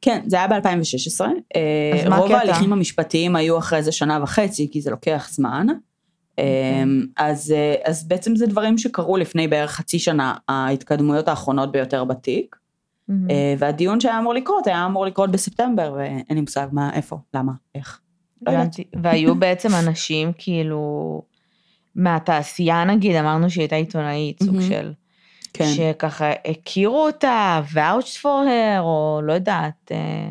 כן, זה היה ב-2016. אז מה רוב? ההליכים המשפטיים היו אחרי זה שנה וחצי, כי זה לוקח זמן. אוקיי. אז, אה, אז בעצם זה דברים שקרו לפני בערך חצי שנה, ההתקדמויות האחרונות ביותר בתיק. אה, והדיון שהיה אמור לקרות, היה אמור לקרות בספטמבר, ואין לי מושג מה, איפה, למה, איך. לא. הבנתי. והיו בעצם אנשים כאילו, מהתעשייה נגיד, אמרנו שהיא הייתה עיתונאית, סוג. של, כן. שככה הכירו אותה, vouched for her, או לא יודעת. אה,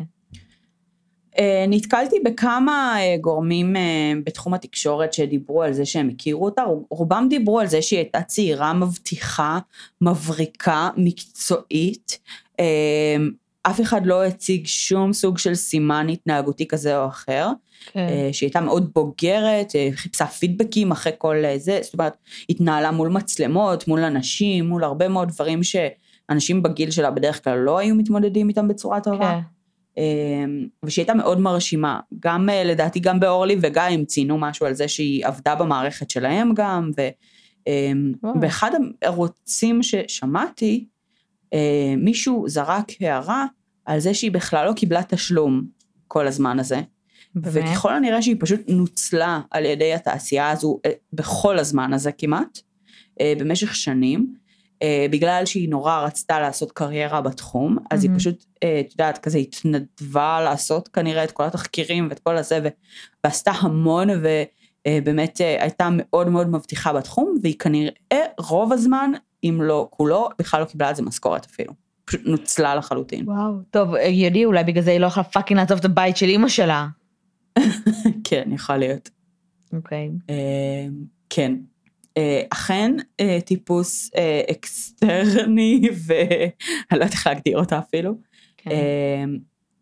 אה, נתקלתי בכמה אה, גורמים בתחום התקשורת שדיברו על זה שהם הכירו אותה, רוב- רובם דיברו על זה שהיא הייתה צעירה מבטיחה, מבריקה, מקצועית. אף אחד לא הציג שום סוג של סימן התנהגותי כזה או אחר. כן. אה, שהיא הייתה מאוד בוגרת, אה, חיפשה פידבקים אחרי כל אה, זה, זאת אומרת, התנהלה מול מצלמות, מול אנשים, מול הרבה מאוד דברים שאנשים בגיל שלה בדרך כלל לא היו מתמודדים איתם בצורה טובה. כן. אמ, ושהיא הייתה מאוד מרשימה. גם לדעתי גם באורלי וגיא הם ציינו משהו על זה שהיא עבדה במערכת שלהם גם. ובאחד הערוצים ששמעתי, מישהו זרק הערה על זה שהיא בכלל לא קיבלה תשלום כל הזמן הזה. באמת? וככל הנראה שהיא פשוט נוצלה על ידי התעשייה הזו אה, בכל הזמן הזה כמעט, אה, במשך שנים, אה, בגלל שהיא נורא רצתה לעשות קריירה בתחום, אז היא מהמם. פשוט, את יודעת, כזה התנדבה לעשות כנראה את כל התחקירים ואת כל הזה, ועשתה המון, ובאמת הייתה מאוד מאוד מבטיחה בתחום, והיא כנראה רוב הזמן, אם לא כולו, בכלל לא קיבלה על זה משכורת אפילו. פשוט נוצלה לחלוטין. וואו. טוב, הגיוני, אולי בגלל זה היא לא יכולה fucking לעזוב את הבית של אימא שלה. כן, יכול להיות. אוקיי. אה, כן. אה, אכן אה, טיפוס אה, אקסטרני, ואני לא יודעת איך להגדיר אותה אפילו. כן. אה,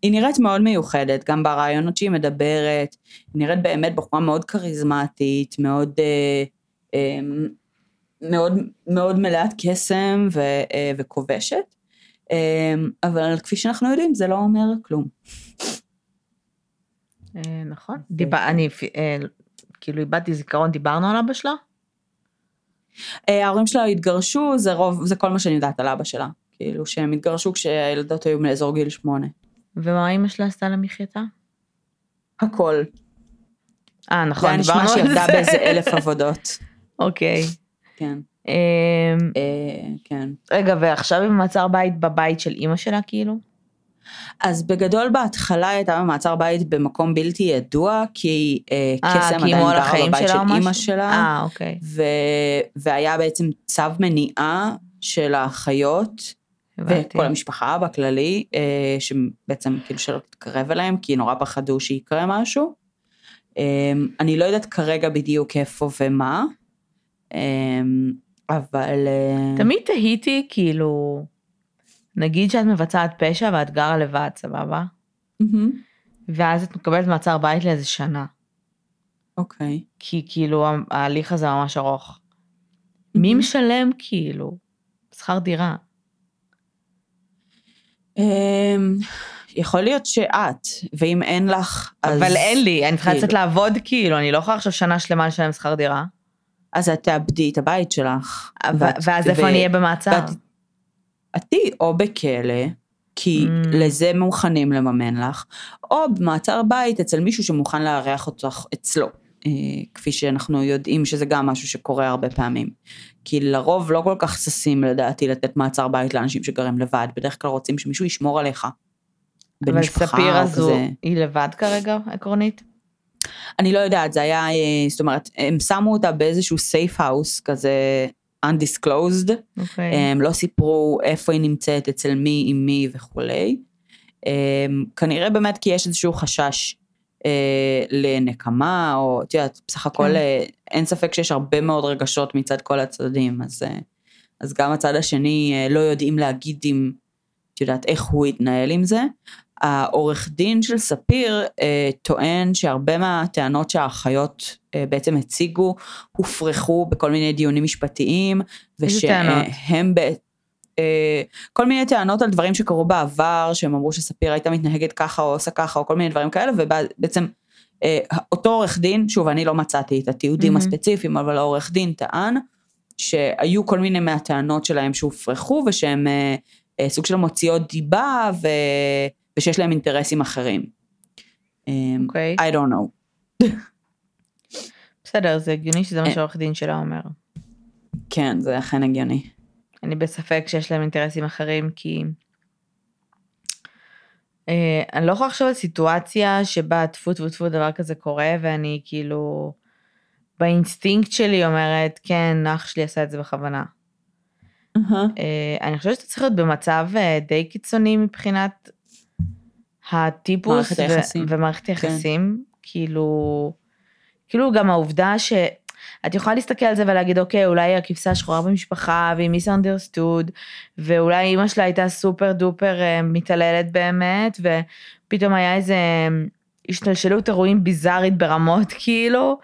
היא נראית מאוד מיוחדת, גם ברעיונות שהיא מדברת, היא נראית באמת בחורה מאוד כריזמטית, מאוד, אה, מאוד, מאוד מלאת קסם ו, וכובשת, אבל כפי שאנחנו יודעים זה לא אומר כלום. אה, נכון. דיבר, אני אה, כאילו איבדתי זיכרון, דיברנו על אבא שלה? אה, ההורים שלה התגרשו, זה רוב, זה כל מה שאני יודעת על אבא שלה. כאילו שהם התגרשו כשהילדות היו באזור גיל שמונה. ומה אימא שלה עשתה למחייתה? הכל. אה, זה נכון, היה נשמע דיברנו שהיא על עבדה זה. באיזה אלף עבודות. אוקיי. כן. אה, כן. רגע, ועכשיו היא במעצר בית בבית של אימא שלה, כאילו? אז בגדול בהתחלה היא הייתה במעצר בית במקום בלתי ידוע, כי אה, אה, קסם כי עדיין גרה החיים בבית של אימא? שלה, אה, אוקיי. ו... והיה בעצם צו מניעה של האחיות הבנתי. וכל המשפחה בכללי, אה, שבעצם כאילו שלא תתקרב אליהם, כי נורא פחדו שיקרה משהו. אה, אני לא יודעת כרגע בדיוק איפה ומה, אה, אבל... תמיד תהיתי, כאילו, נגיד שאת מבצעת פשע ואת גרה לבד, סבבה? ואז את מקבלת מעצר בית לאיזה שנה. אוקיי. כי כאילו ההליך הזה ממש ארוך. מי. משלם כאילו? שכר דירה. אמ, יכול להיות שאת, ואם אין לך, אז... אבל אין לי, אני צריכה כאילו. לצאת לעבוד כאילו, אני לא יכולה עכשיו שנה שלמה לשלם שכר דירה. אז את תאבדי את הבית שלך. ואז איפה אני אהיה במעצר? את תהיי או בכלא, כי Mm. לזה מוכנים לממן לך, או במעצר בית אצל מישהו שמוכן לארח אותך אצלו. אה, כפי שאנחנו יודעים שזה גם משהו שקורה הרבה פעמים. כי לרוב לא כל כך ששים לדעתי לתת מעצר בית לאנשים שגרים לבד, בדרך כלל רוצים שמישהו ישמור עליך. אבל ספיר הזו, כזה. היא לבד כרגע, עקרונית? אני לא יודעת, זה היה, אה, זאת אומרת, הם שמו אותה באיזשהו סייף האוס כזה undisclosed, אוקיי. הם לא סיפרו איפה היא נמצאת, אצל מי, עם מי וכולי. הם, כנראה באמת כי יש איזשהו חשש אה, לנקמה, או את יודעת, בסך הכל כן. אה, אין ספק שיש הרבה מאוד רגשות מצד כל הצדדים, אז, אה, אז גם הצד השני אה, לא יודעים להגיד אם, את יודעת, איך הוא התנהל עם זה. העורך דין של ספיר אה, טוען שהרבה מהטענות שהאחיות בעצם הציגו הופרכו בכל מיני דיונים משפטיים. ושהם ב... אה, כל מיני טענות על דברים שקרו בעבר, שהם אמרו שספיר הייתה מתנהגת ככה או עושה ככה או כל מיני דברים כאלה, ובעצם אה, אותו עורך דין, שוב אני לא מצאתי את התיעודים מהמם. הספציפיים, אבל העורך דין טען שהיו כל מיני מהטענות שלהם שהופרכו ושהם אה, אה, סוג של מוציאות דיבה ו... ושיש להם אינטרסים אחרים. אה, אוקיי. I don't know. בסדר, זה הגיוני שזה מה אה. שעורך דין שלה אומר. כן, זה אכן הגיוני. אני בספק שיש להם אינטרסים אחרים, כי... אה, אני לא יכולה לחשוב על סיטואציה שבה טפו טפו טפו דבר כזה קורה, ואני כאילו... באינסטינקט שלי אומרת, כן, אח שלי עשה את זה בכוונה. אהה. אה, אני חושבת שאתה צריך להיות במצב אה, די קיצוני מבחינת הטיפוס מערכת ו-. ומערכת היחסים. כאילו, כאילו גם העובדה שאת יכולה להסתכל על זה ולהגיד, אוקיי, אולי הכבשה השחורה במשפחה, והיא misunderstood, ואולי אימא שלה הייתה super duper אה, מתעללת באמת, ופתאום היה איזה אה, השתלשלות אירועים ביזארית ברמות, כאילו,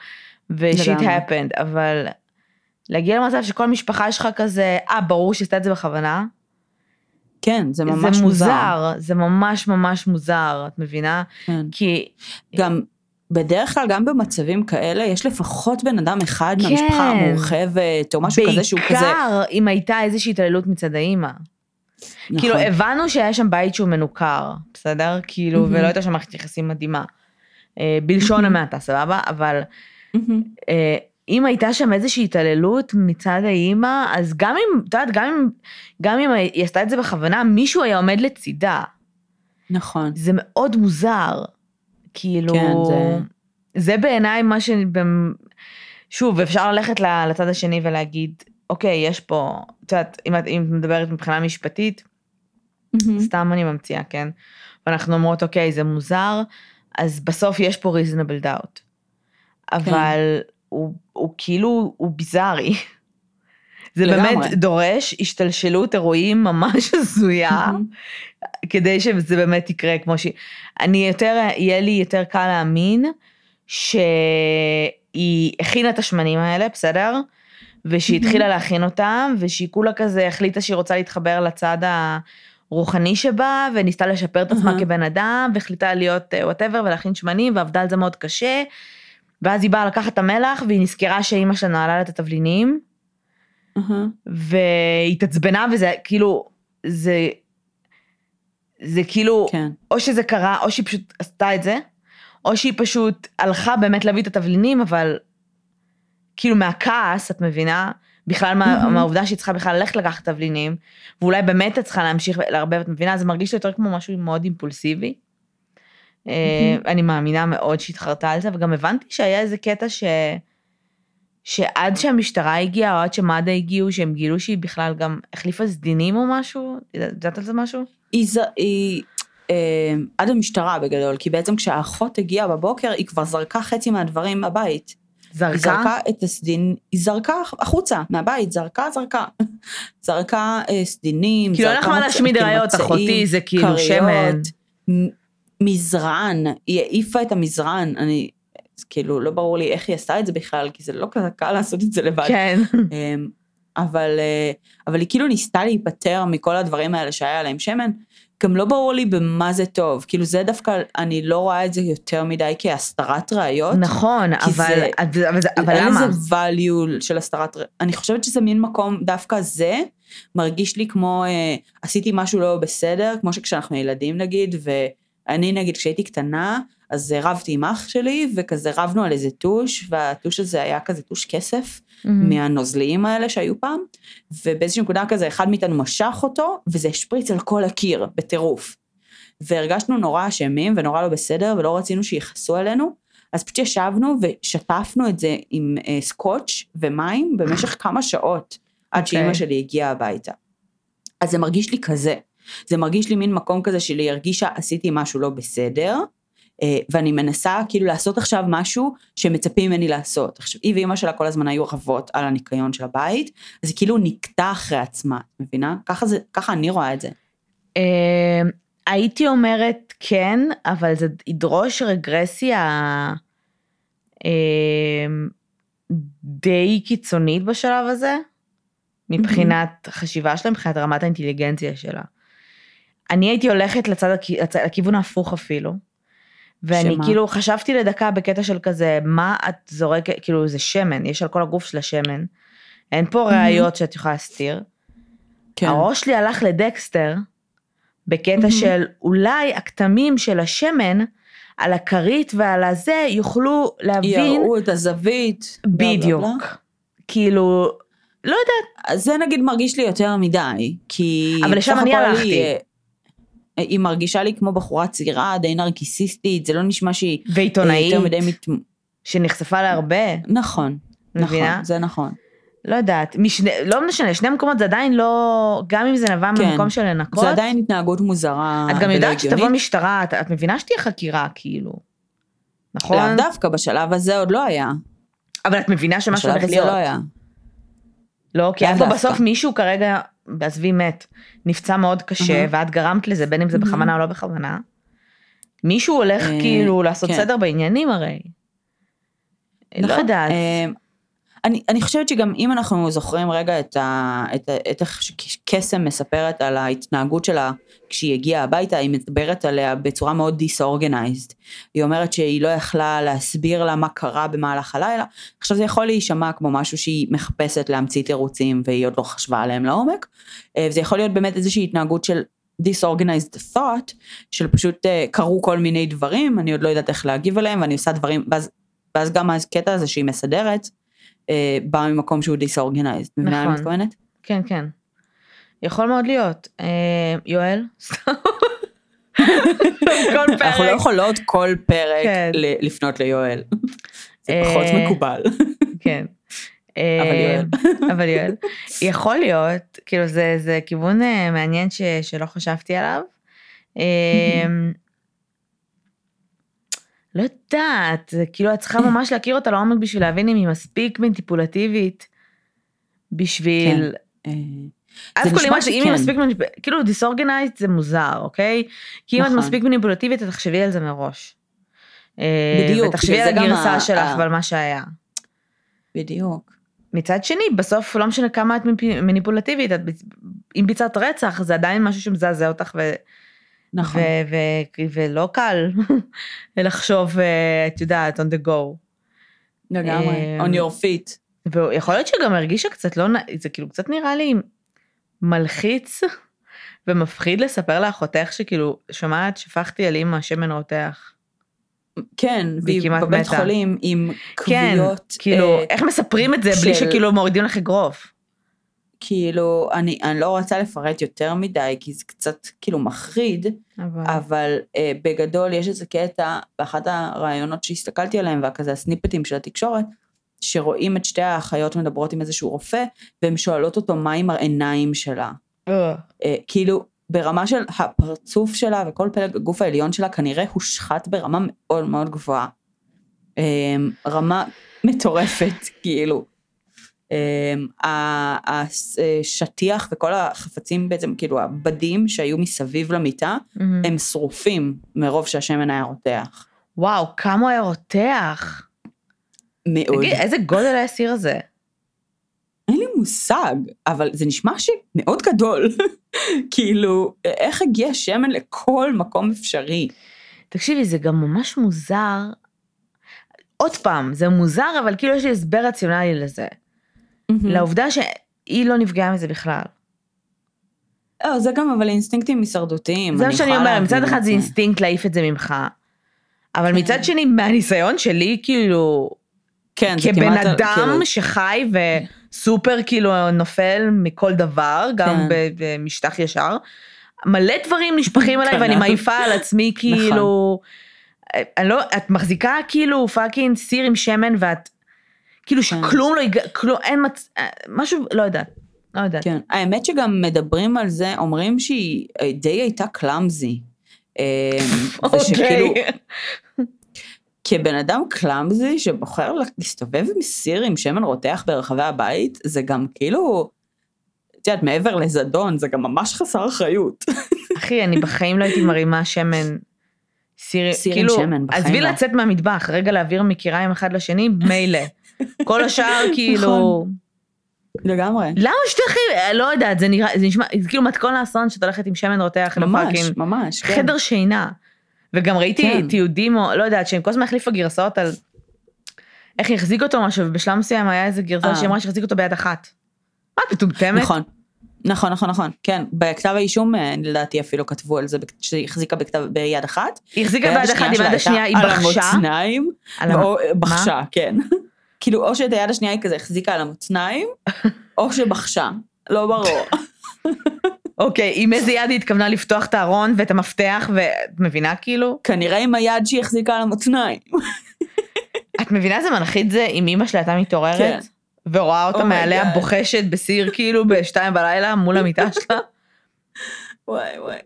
ושיט happened, אבל להגיע למצב שכל משפחה שלך כזה, אה, ברור שעשתה את זה בכוונה, כן, זה ממש זה מוזר. מוזר, זה ממש ממש מוזר, את מבינה? כן. כי גם בדרך כלל גם במצבים כאלה יש לפחות בן אדם אחד כן. מהמשפחה המורחבת או משהו כזה שהוא כזה, בעיקר אם הייתה איזושהי התעללות מצד האימא. נכון. כאילו הבנו שהיה שם בית שהוא מנוכר, בסדר? כאילו, מהמם. ולא הייתה שם מערכת יחסים מדהימה. אה, בלשון מהמם. המעטה, סבבה? אבל מהמם. אה, אם הייתה שם איזושהי התעללות מצד האימא, אז גם אם, את יודעת, גם אם, גם אם היא עשתה את זה בכוונה, מישהו היה עומד לצידה. נכון. זה מאוד מוזר. כאילו, כן, זה- זה בעיניי מה ש... שוב, אפשר ללכת לצד השני ולהגיד, אוקיי, יש פה, את יודעת, אם את אם את מדברת מבחינה משפטית, מהמם. סתם אני ממציאה, כן? ואנחנו אומרות, אוקיי, זה מוזר, אז בסוף יש פה reasonable doubt. אבל הוא, הוא כאילו, הוא ביזארי. זה לגמרי. באמת דורש השתלשלות אירועים ממש הזויה. כדי שזה באמת יקרה כמו ש... אני יותר, יהיה לי יותר קל להאמין שהיא הכינה את השמנים האלה, בסדר? ושהיא. התחילה להכין אותם, ושהיא כולה כזה החליטה שהיא רוצה להתחבר לצד הרוחני שבה, וניסתה לשפר את עצמה. כבן אדם, והחליטה להיות וואטאבר ולהכין שמנים, ועבדה על זה מאוד קשה. ואז היא באה לקחת את המלח, והיא נזכרה שאימא שלה נעלה לה את התבלינים, אהה. והיא התעצבנה, וזה כאילו, זה, זה כאילו, כן. או שזה קרה, או שהיא פשוט עשתה את זה, או שהיא פשוט הלכה באמת להביא את התבלינים, אבל כאילו מהכעס, את מבינה? בכלל מה. מהעובדה שהיא צריכה בכלל ללכת לקחת תבלינים, ואולי באמת את צריכה להמשיך לערבב, את מבינה? זה מרגיש לי יותר כמו משהו מאוד אימפולסיבי. אה. אני מאמינה מאוד שהתחרתה על זה, וגם הבנתי שהיה איזה קטע ש... שעד שהמשטרה הגיעה, או עד שמד"א הגיעו, שהם גילו שהיא בכלל גם החליפה סדינים או משהו? יודעת על זה משהו? היא, היא אה, עד המשטרה בגדול, כי בעצם כשהאחות הגיעה בבוקר, היא כבר זרקה חצי מהדברים מהבית. היא זרקה? זרקה את הסדין, היא זרקה החוצה מהבית, זרקה, זרקה. זרקה אה, סדינים, כאילו אין לך זרקה מה להשמיד ראיות, מצעים, אחותי, זה כאילו שמן. מזרן, היא העיפה את המזרן, אני, אז כאילו לא ברור לי איך היא עשתה את זה בכלל, כי זה לא כזה קל לעשות את זה לבד. כן. אמ, אבל, אה, אבל היא כאילו ניסתה להיפטר מכל הדברים האלה שהיה עליהם שמן, גם לא ברור לי במה זה טוב, כאילו זה דווקא, אני לא רואה את זה יותר מדי כהסתרת ראיות. נכון, אבל זה- אבל זה- אבל אין למה? לזה value של הסתרת, ראיות. אני חושבת שזה מין מקום, דווקא זה מרגיש לי כמו אה, עשיתי משהו לא בסדר, כמו שכשאנחנו ילדים נגיד, ואני נגיד כשהייתי קטנה, אז רבתי עם אח שלי, וכזה רבנו על איזה טוש, והטוש הזה היה כזה טוש כסף, מהמם. מהנוזליים האלה שהיו פעם, ובאיזושהי נקודה כזה אחד מאיתנו משך אותו, וזה השפריץ על כל הקיר, בטירוף. והרגשנו נורא אשמים ונורא לא בסדר, ולא רצינו שיכעסו עלינו, אז פשוט ישבנו ושטפנו את זה עם אה, סקוץ' ומים במשך כמה שעות, עד אוקיי. שאימא שלי הגיעה הביתה. אז זה מרגיש לי כזה. זה מרגיש לי מין מקום כזה שלי הרגישה עשיתי משהו לא בסדר, ואני מנסה כאילו לעשות עכשיו משהו שמצפים ממני לעשות. עכשיו, היא ואימא שלה כל הזמן היו רבות על הניקיון של הבית, אז היא כאילו נקטה אחרי עצמה, מבינה? ככה, זה, ככה אני רואה את זה. אה, הייתי אומרת כן, אבל זה ידרוש רגרסיה אה, די קיצונית בשלב הזה, מבחינת חשיבה שלה, מבחינת רמת האינטליגנציה שלה. אני הייתי הולכת לצד לכיוון ההפוך אפילו. ואני שמה? כאילו חשבתי לדקה בקטע של כזה, מה את זורקת, כאילו זה שמן, יש על כל הגוף של השמן. אין פה ראיות שאת יכולה להסתיר. כן. הראש שלי הלך לדקסטר, בקטע. של אולי הכתמים של השמן על הכרית ועל הזה יוכלו להבין יראו את הזווית. בלה, בדיוק. בלה. כאילו, לא יודעת, זה נגיד מרגיש לי יותר מדי, כי... אבל לשם אני הלכתי. היא, מרגישה לי כמו בחורה צעירה, די נרקיסיסטית, זה לא נשמע שהיא... ועיתונאית יותר מדי מת... שנחשפה להרבה, נכון, מבינה? נכון, זה נכון. לא יודעת, משני, לא משנה, שני מקומות זה עדיין לא, גם אם זה נבע כן. ממקום של לנקות, זה עדיין התנהגות מוזרה את גם יודעת שתבוא. משטרה, את, את מבינה שתהיה חקירה, כאילו, נכון? לאו דווקא, בשלב הזה עוד לא היה. אבל את מבינה שמשהו בשלב הולך הזה להיות. לא היה. לא, כי היה פה. בסוף מישהו כרגע, עזבי מת, נפצע מאוד קשה, אהה. ואת גרמת לזה, בין אם זה. בכוונה או לא בכוונה. מישהו הולך אה, כאילו לעשות כן. סדר בעניינים הרי. לא נכון. יודעת. אני, אני חושבת שגם אם אנחנו זוכרים רגע את, ה, את, את איך שקסם מספרת על ההתנהגות שלה כשהיא הגיעה הביתה, היא מדברת עליה בצורה מאוד disorganized. היא אומרת שהיא לא יכלה להסביר לה מה קרה במהלך הלילה. עכשיו זה יכול להישמע כמו משהו שהיא מחפשת להמציא תירוצים והיא עוד לא חשבה עליהם לעומק. אה, וזה יכול להיות באמת איזושהי התנהגות של disorganized thought, של פשוט אה, קרו כל מיני דברים, אני עוד לא יודעת איך להגיב עליהם ואני עושה דברים, ואז, ואז גם הקטע הזה שהיא מסדרת, אה, בא ממקום שהוא disorganized, מבינה מה אני נכון. מתכוונת? כן, כן. יכול מאוד להיות. אה, יואל? כל אנחנו לא פרק. יכולות כל פרק כן. לפנות ליואל. זה אה, פחות מקובל. כן. אבל יואל. אבל יואל. יכול להיות, כאילו זה, זה כיוון אה, מעניין ש, שלא חשבתי עליו. אה, לא יודעת, זה כאילו את צריכה ממש להכיר אותה לעומק בשביל להבין אם היא מספיק מניפולטיבית בשביל... אה, אז זה כל נשמע אם היא. מספיק, מניפ- כאילו דיסאורגנייזד זה מוזר, אוקיי? כי אם את נכון. מספיק מניפולטיבית, את תחשבי על זה מראש. אה, בדיוק, ותחשבי על הגרסה שלך ועל מה שהיה. בדיוק. מצד שני, בסוף לא משנה כמה את מניפולטיבית, את, אם ביצעת רצח, זה עדיין משהו שמזעזע אותך, ו, נכון. ו, ו, ולא קל לחשוב, אה, את יודעת, on the go. לגמרי. אה, on your feet. ויכול להיות שגם הרגישה קצת לא, זה כאילו קצת נראה לי מלחיץ ומפחיד לספר לאחותך שכאילו, שומעת, שפכתי על אימא שמן רותח. כן, והיא בבית מתה. חולים עם כן, כוויות. כאילו, אה, איך מספרים את זה בלי של- שכאילו מורידים לך אגרוף? כאילו, אני, אני לא רוצה לפרט יותר מדי, כי זה קצת כאילו מחריד, אבל... אבל אה, בגדול יש איזה קטע, באחת הרעיונות שהסתכלתי עליהם, והכזה הסניפטים של התקשורת, שרואים את שתי האחיות מדברות עם איזשהו רופא, והן שואלות אותו מה עם העיניים שלה. אה, אה, כאילו, ברמה של הפרצוף שלה וכל פלג הגוף העליון שלה כנראה הושחת ברמה מאוד מאוד גבוהה. אה, רמה מטורפת, כאילו. אה, ה- השטיח וכל החפצים בעצם, כאילו הבדים שהיו מסביב למיטה. הם שרופים מרוב שהשמן היה רותח. וואו, כמה הוא היה רותח. מאוד. תגיד, איזה גודל היה הסיר הזה? אין לי מושג, אבל זה נשמע שמאוד גדול. כאילו, איך הגיע שמן לכל מקום אפשרי? תקשיבי, זה גם ממש מוזר. עוד פעם, זה מוזר, אבל כאילו יש לי הסבר רציונלי לזה. לעובדה שהיא לא נפגעה מזה בכלל. לא, זה גם אבל אינסטינקטים הישרדותיים. זה מה אני שאני אומרת, מצד אחד זה אינסטינקט להעיף את זה ממך. אבל כן. מצד שני, מהניסיון שלי, כאילו, כן, כבן. אדם כאילו, שחי וסופר כאילו נופל מכל דבר, גם כן. במשטח ישר, מלא דברים נשפכים עליי ואני כנ"ל. מעיפה על עצמי כאילו, אני לא, את מחזיקה כאילו fucking סיר עם שמן ואת, כאילו כן. שכלום לא הגיע, כלום, אין מצ... משהו, לא יודעת, לא יודעת. כן. האמת שגם מדברים על זה, אומרים שהיא אה, די הייתה clumsy. אוקיי. ושכאילו, כבן אדם clumsy שבוחר להסתובב עם סיר עם שמן רותח ברחבי הבית, זה גם כאילו, את יודעת, מעבר לזדון, זה גם ממש חסר אחריות. אחי, אני בחיים לא הייתי מרימה שמן. סיר, סיר עם כאילו, שמן, בחיים עזבי לא. לצאת מהמטבח, רגע להעביר מקיריים אחד לשני, מילא. כל השאר כאילו, נכון. לגמרי. למה שתלכי, לא יודעת, זה נראה, זה נשמע, זה כאילו מתכון לאסון שאת הולכת עם שמן רותח ממש, לפאקינג ממש, כן. חדר שינה. וגם ראיתי כן. תיעודים, או לא יודעת, שהם כל הזמן החליפו גרסאות על איך החזיק אותו משהו, ובשלב מסוים היה איזה גרסה אה. שהיא אמרה שהחזיק אותו ביד אחת. מה, את מטומטמת? נכון. נכון, נכון, נכון, כן, בכתב האישום אה, לדעתי אפילו כתבו על זה שהיא החזיקה בכתב, ביד אחת. היא החזיקה ביד אחת, עם היד השנייה היא בחשה. על המותניים, על המ- או בחשה, כן. כאילו, או שאת היד השנייה היא כזה החזיקה על המותניים, או שבחשה, לא ברור. אוקיי, עם איזה יד היא התכוונה לפתוח את הארון ואת המפתח, ואת מבינה כאילו? כנראה עם היד שהיא החזיקה על המותניים. את מבינה איזה מלחיץ זה אם אימא שלה הייתה כן. מתעוררת? ורואה אותה Oh מעליה God. בוחשת בסיר כאילו בשתיים בלילה מול המיטה שלה? וואי וואי,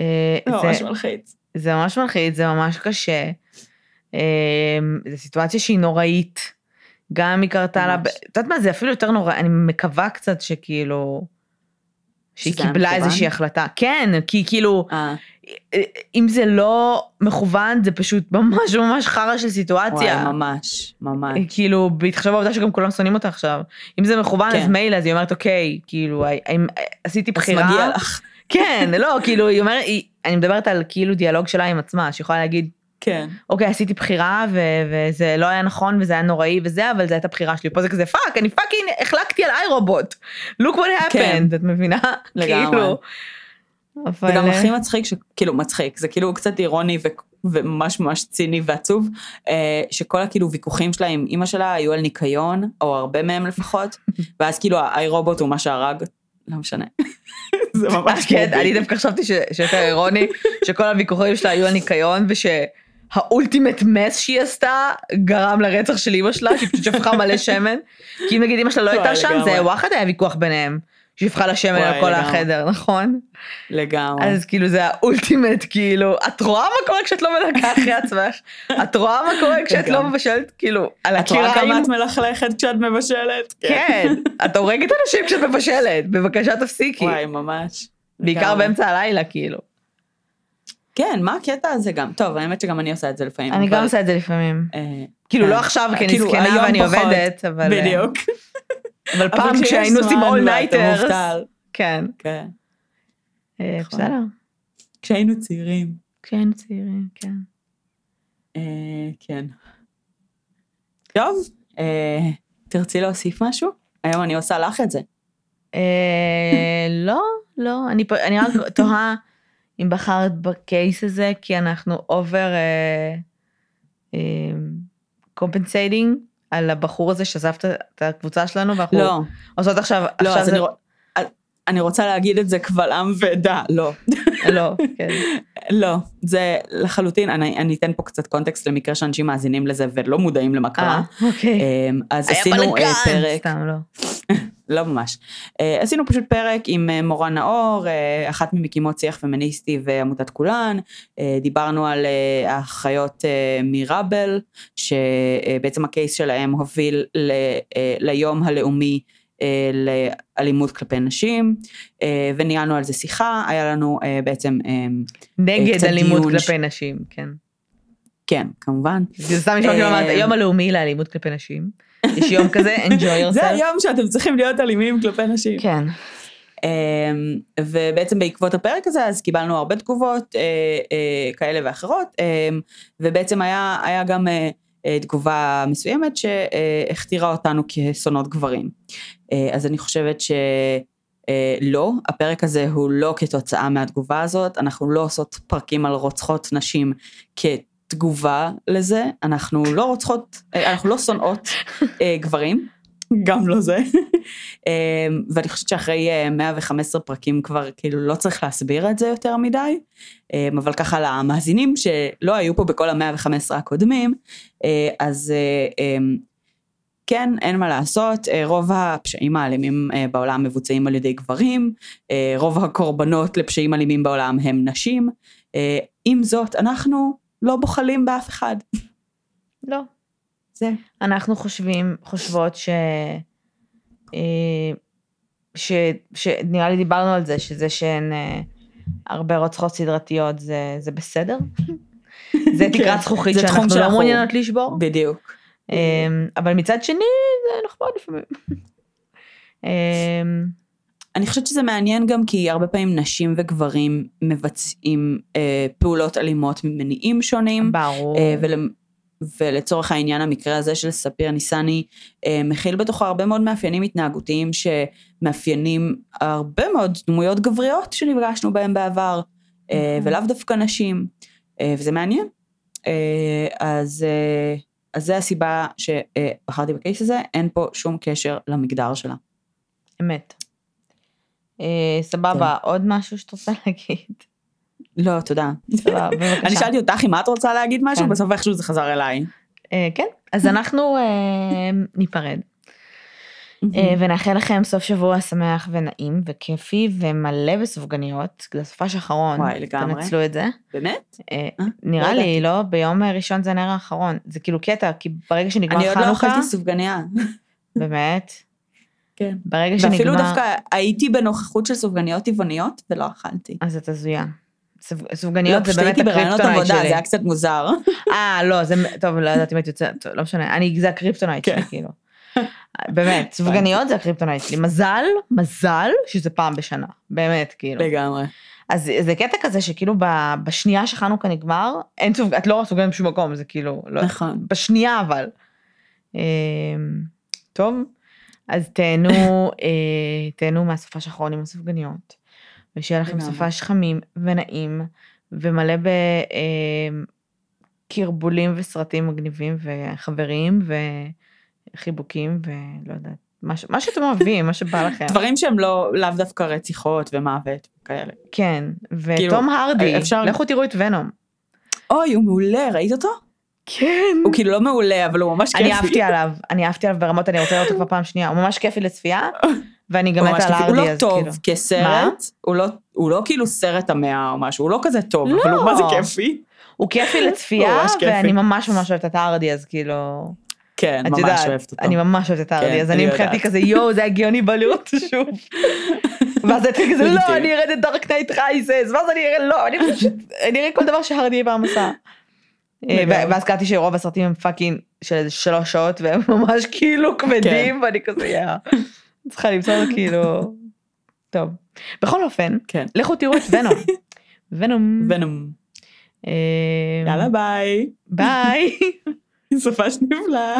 אה, זה ממש מלחיץ. זה ממש מלחיץ, זה ממש קשה. אמ, זו סיטואציה שהיא נוראית. גם היא קרתה לה. את יודעת מה, זה אפילו יותר נורא, אני מקווה קצת שכאילו, שהיא קיבלה? איזושהי החלטה. כן, כי כאילו, אה, אם זה לא מכוון, זה פשוט ממש ממש חרא של סיטואציה. וואי, ממש, ממש. כאילו, בהתחשב בעובדה שגם כולם שונאים אותה עכשיו. אם זה מכוון, אז כן. מילא, אז היא אומרת, אוקיי, כאילו, עשיתי אז בחירה. מגיע לך. כן, לא, כאילו, היא אומרת, אני מדברת על כאילו דיאלוג שלה עם עצמה, שיכולה להגיד, כן. אוקיי, עשיתי בחירה, ו- וזה לא היה נכון, וזה היה נוראי וזה, אבל זו הייתה בחירה שלי. פה זה כזה, fuck, אני fucking החלקתי על iRobot. look what כן. happened, את מבינה? לגמרי. כאילו. אבל... וגם אה, הכי מצחיק, ש- כאילו מצחיק, זה כאילו קצת אירוני ו- וממש ממש ציני ועצוב, אה, שכל הכאילו ויכוחים שלה עם אימא שלה היו על ניקיון, או הרבה מהם לפחות, ואז כאילו האי רובוט הוא מה שהרג, לא משנה. זה ממש כן. אני דווקא חשבתי ש- שיותר אירוני, שכל הוויכוחים שלה היו על ניקיון, ושהאולטימט מס שהיא עשתה גרם לרצח של אימא שלה, שהיא פשוט שפכה מלא שמן. כי אם נגיד אימא שלה לא הייתה שם. זה וואחד היה ויכוח ביניהם. שפכה לה שמן על כל. החדר, נכון? לגמרי. אז כאילו זה האולטימט, כאילו, את רואה מה קורה כשאת לא מנקה אחרי עצמך? את רואה מה קורה כשאת לא. מבשלת, כאילו, על את רואה? כמה את מלכלכת כשאת מבשלת? כן, את הורגת אנשים כשאת מבשלת, בבקשה תפסיקי. וואי, ממש. בעיקר. באמצע הלילה, כאילו. כן, מה הקטע הזה גם? טוב, האמת שגם אני עושה את זה לפעמים. אני גם עושה את זה לפעמים. אה, כאילו כן. לא עכשיו כי אני כאילו, זקנה ואני. עובדת, אבל... אה, בדיוק. אבל פעם כשהיינו עושים all-nighters. כן. כן. אה, נכון. בסדר. כשהיינו צעירים. כשהיינו צעירים, כן. כן. טוב, תרצי להוסיף משהו? היום אני עושה לך את זה. לא, לא, אני רק תוהה אם בחרת ב case הזה, כי אנחנו overcompensating על הבחור הזה שעזב את- הקבוצה שלנו, ואנחנו לא, עושות עכשיו, לא, עכשיו זה, אני רוצ- אני רוצה להגיד את זה קבל עם ועדה, לא. לא, כן. לא, זה לחלוטין, אני, אני אתן פה קצת קונטקסט למקרה שאנשים מאזינים לזה ולא מודעים למה קרה. אה, אוקיי. אמ, אז היה עשינו אה, בלאגן! פרק, סתם, לא. לא ממש, אה, עשינו פשוט פרק עם אה, מורן נאור, אה, אחת ממקימות שיח פמיניסטי ועמותת כולן, אה, דיברנו על האחיות אה, מראבל, שבעצם הקייס שלהם הוביל ל- אה, ליום הלאומי אה, לאלימות כלפי נשים, אה, וניהלנו על זה שיחה, היה לנו אה, בעצם, אה, נגד קצת אלימות דיון ש- כלפי נשים, כן. כן, כמובן. זה סתם נשמע כאילו אמרת, היום הלאומי לאלימות כלפי נשים. יש יום כזה, enjoy yourself. זה היום שאתם צריכים להיות אלימים כלפי נשים. כן. אמ, ובעצם בעקבות הפרק הזה אז קיבלנו הרבה תגובות אה, אה, כאלה ואחרות אמ, ובעצם היה, היה גם אה, אה, תגובה מסוימת שהכתירה אותנו כשונאות גברים. אה, אז אני חושבת שלא, הפרק הזה הוא לא כתוצאה מהתגובה הזאת, אנחנו לא עושות פרקים על רוצחות נשים כתגובה לזה, אנחנו לא רוצחות, אה, אנחנו לא שונאות אה, גברים. גם לא זה. אמ, ואני חושבת שאחרי אה, 115 פרקים כבר כאילו לא צריך להסביר את זה יותר מדי, אבל ככה למאזינים שלא היו פה בכל ה-115 הקודמים, אה, אז אה, אמ, כן, אין מה לעשות, אה, רוב הפשעים האלימים אה, בעולם מבוצעים על ידי גברים, אה, רוב הקורבנות לפשעים אלימים בעולם הם נשים, אה, עם זאת, אנחנו לא בוחלים באף אחד. לא. זה. אנחנו חושבים, חושבות ש... אה, ש... שנראה לי דיברנו על זה, שזה שהן... אה, הרבה רוצחות סדרתיות זה, זה בסדר. זה כן, תקרת זכוכית זה תחום שאנחנו לא מעוניינות לשבור. בדיוק. אמ, אבל מצד שני זה נחמד לפעמים. אני חושבת שזה מעניין גם כי הרבה פעמים נשים וגברים מבצעים אה, פעולות אלימות ממניעים שונים. ברור. אה, ול, ולצורך העניין המקרה הזה של ספיר ניסני אה, מכיל בתוכו הרבה מאוד מאפיינים התנהגותיים שמאפיינים הרבה מאוד דמויות גבריות שנפגשנו בהם בעבר, אה, נכון. ולאו דווקא נשים, אה, וזה מעניין. אה, אז, אה, אז זה הסיבה שבחרתי בקייס הזה, אין פה שום קשר למגדר שלה. אמת. אה, סבבה, עוד משהו שאת רוצה להגיד? לא, תודה. סבבה, בבקשה. אני שאלתי אותך אם את רוצה להגיד משהו, כן. בסוף איכשהו זה חזר אליי. אה, כן, אז אנחנו אה, ניפרד. ונאחל לכם סוף שבוע שמח ונעים וכיפי ומלא בסופגניות, זה סופש אחרון, וואי, לגמרי. תנצלו את זה. באמת? אה, אה? נראה לא לי, לא? ביום ראשון זה הנר האחרון, זה כאילו קטע, כי ברגע שנגמר אני עוד לא חנוכה, אכלתי סופגניה. באמת, כן. ברגע ואפילו שנגמר, דווקא הייתי בנוכחות של סופגניות טבעוניות ולא אכלתי. אז את הזויה. סופ- לא, סופגניות זה פשוט באמת הייתי בראיונות ה kryptonite עבודה, זה שלי. היה קצת מוזר. אה, לא, זה, טוב, לא יודעת אם הייתי יוצאת, לא משנה, אני, זה ה kryptonite כן. שלי, כאילו. באמת, סופגניות זה ה kryptonite שלי. מזל, מזל, שזה פעם בשנה. באמת, כאילו. לגמרי. אז זה קטע כזה שכאילו בשנייה שחנוכה נגמר, אין סופג... את לא סופגנית בשום מקום, זה כאילו, לא, נכון. בשנייה אבל. אמ, טוב, אז תהנו, אה, תהנו מהסופש האחרון עם הסופגניות, ושיהיה לכם לגמרי. סופש חמים ונעים, ומלא בקרבולים וסרטים מגניבים וחברים וחיבוקים ולא יודעת, מה, ש- מה שאתם אוהבים, מה שבא לכם. דברים שהם לא, לאו דווקא רציחות ומוות כאלה. כן, ותום כאילו, הרדי, אפשר- לכו תראו את ונום. אוי, הוא מעולה, ראית אותו? כן. הוא כאילו לא מעולה, אבל הוא ממש כיפי. אני אהבתי עליו, אני אהבתי עליו ברמות, אני רוצה לראות אותו כבר פעם שנייה, הוא ממש כיפי לצפייה, ואני גם הוא מתה על כיפי. הוא הארדי לא אז טוב כאילו. כסרט, הוא לא- הוא לא כאילו סרט המאה או משהו, הוא לא כזה טוב, אבל הוא לא. מה זה כיפי. הוא כיפי לצפייה, הוא. ואני ממש ממש אוהבת את הארדי אז כאילו, כן, ממש יודעת, אוהבת אותו. אני ממש אוהבת את הארדי, כן, אז אני מבחינתי. כזה יואו זה הגיוני אותו שוב. ואז הייתי כזה לא. אני אראה את Dark Knight Rises, ואז אני אראה לא, אני פשוט, אני אראה כל דבר שהרדי אי פעם עשה. אה. ואז קראתי שרוב הסרטים הם fucking של איזה שלוש שעות והם ממש כאילו כבדים ואני כזה יאה. צריכה למצוא לו כאילו. טוב. בכל אופן, כן. לכו תראו את Venom. Venom. ונום. אה, יאללה ביי. ביי. סופש נפלא.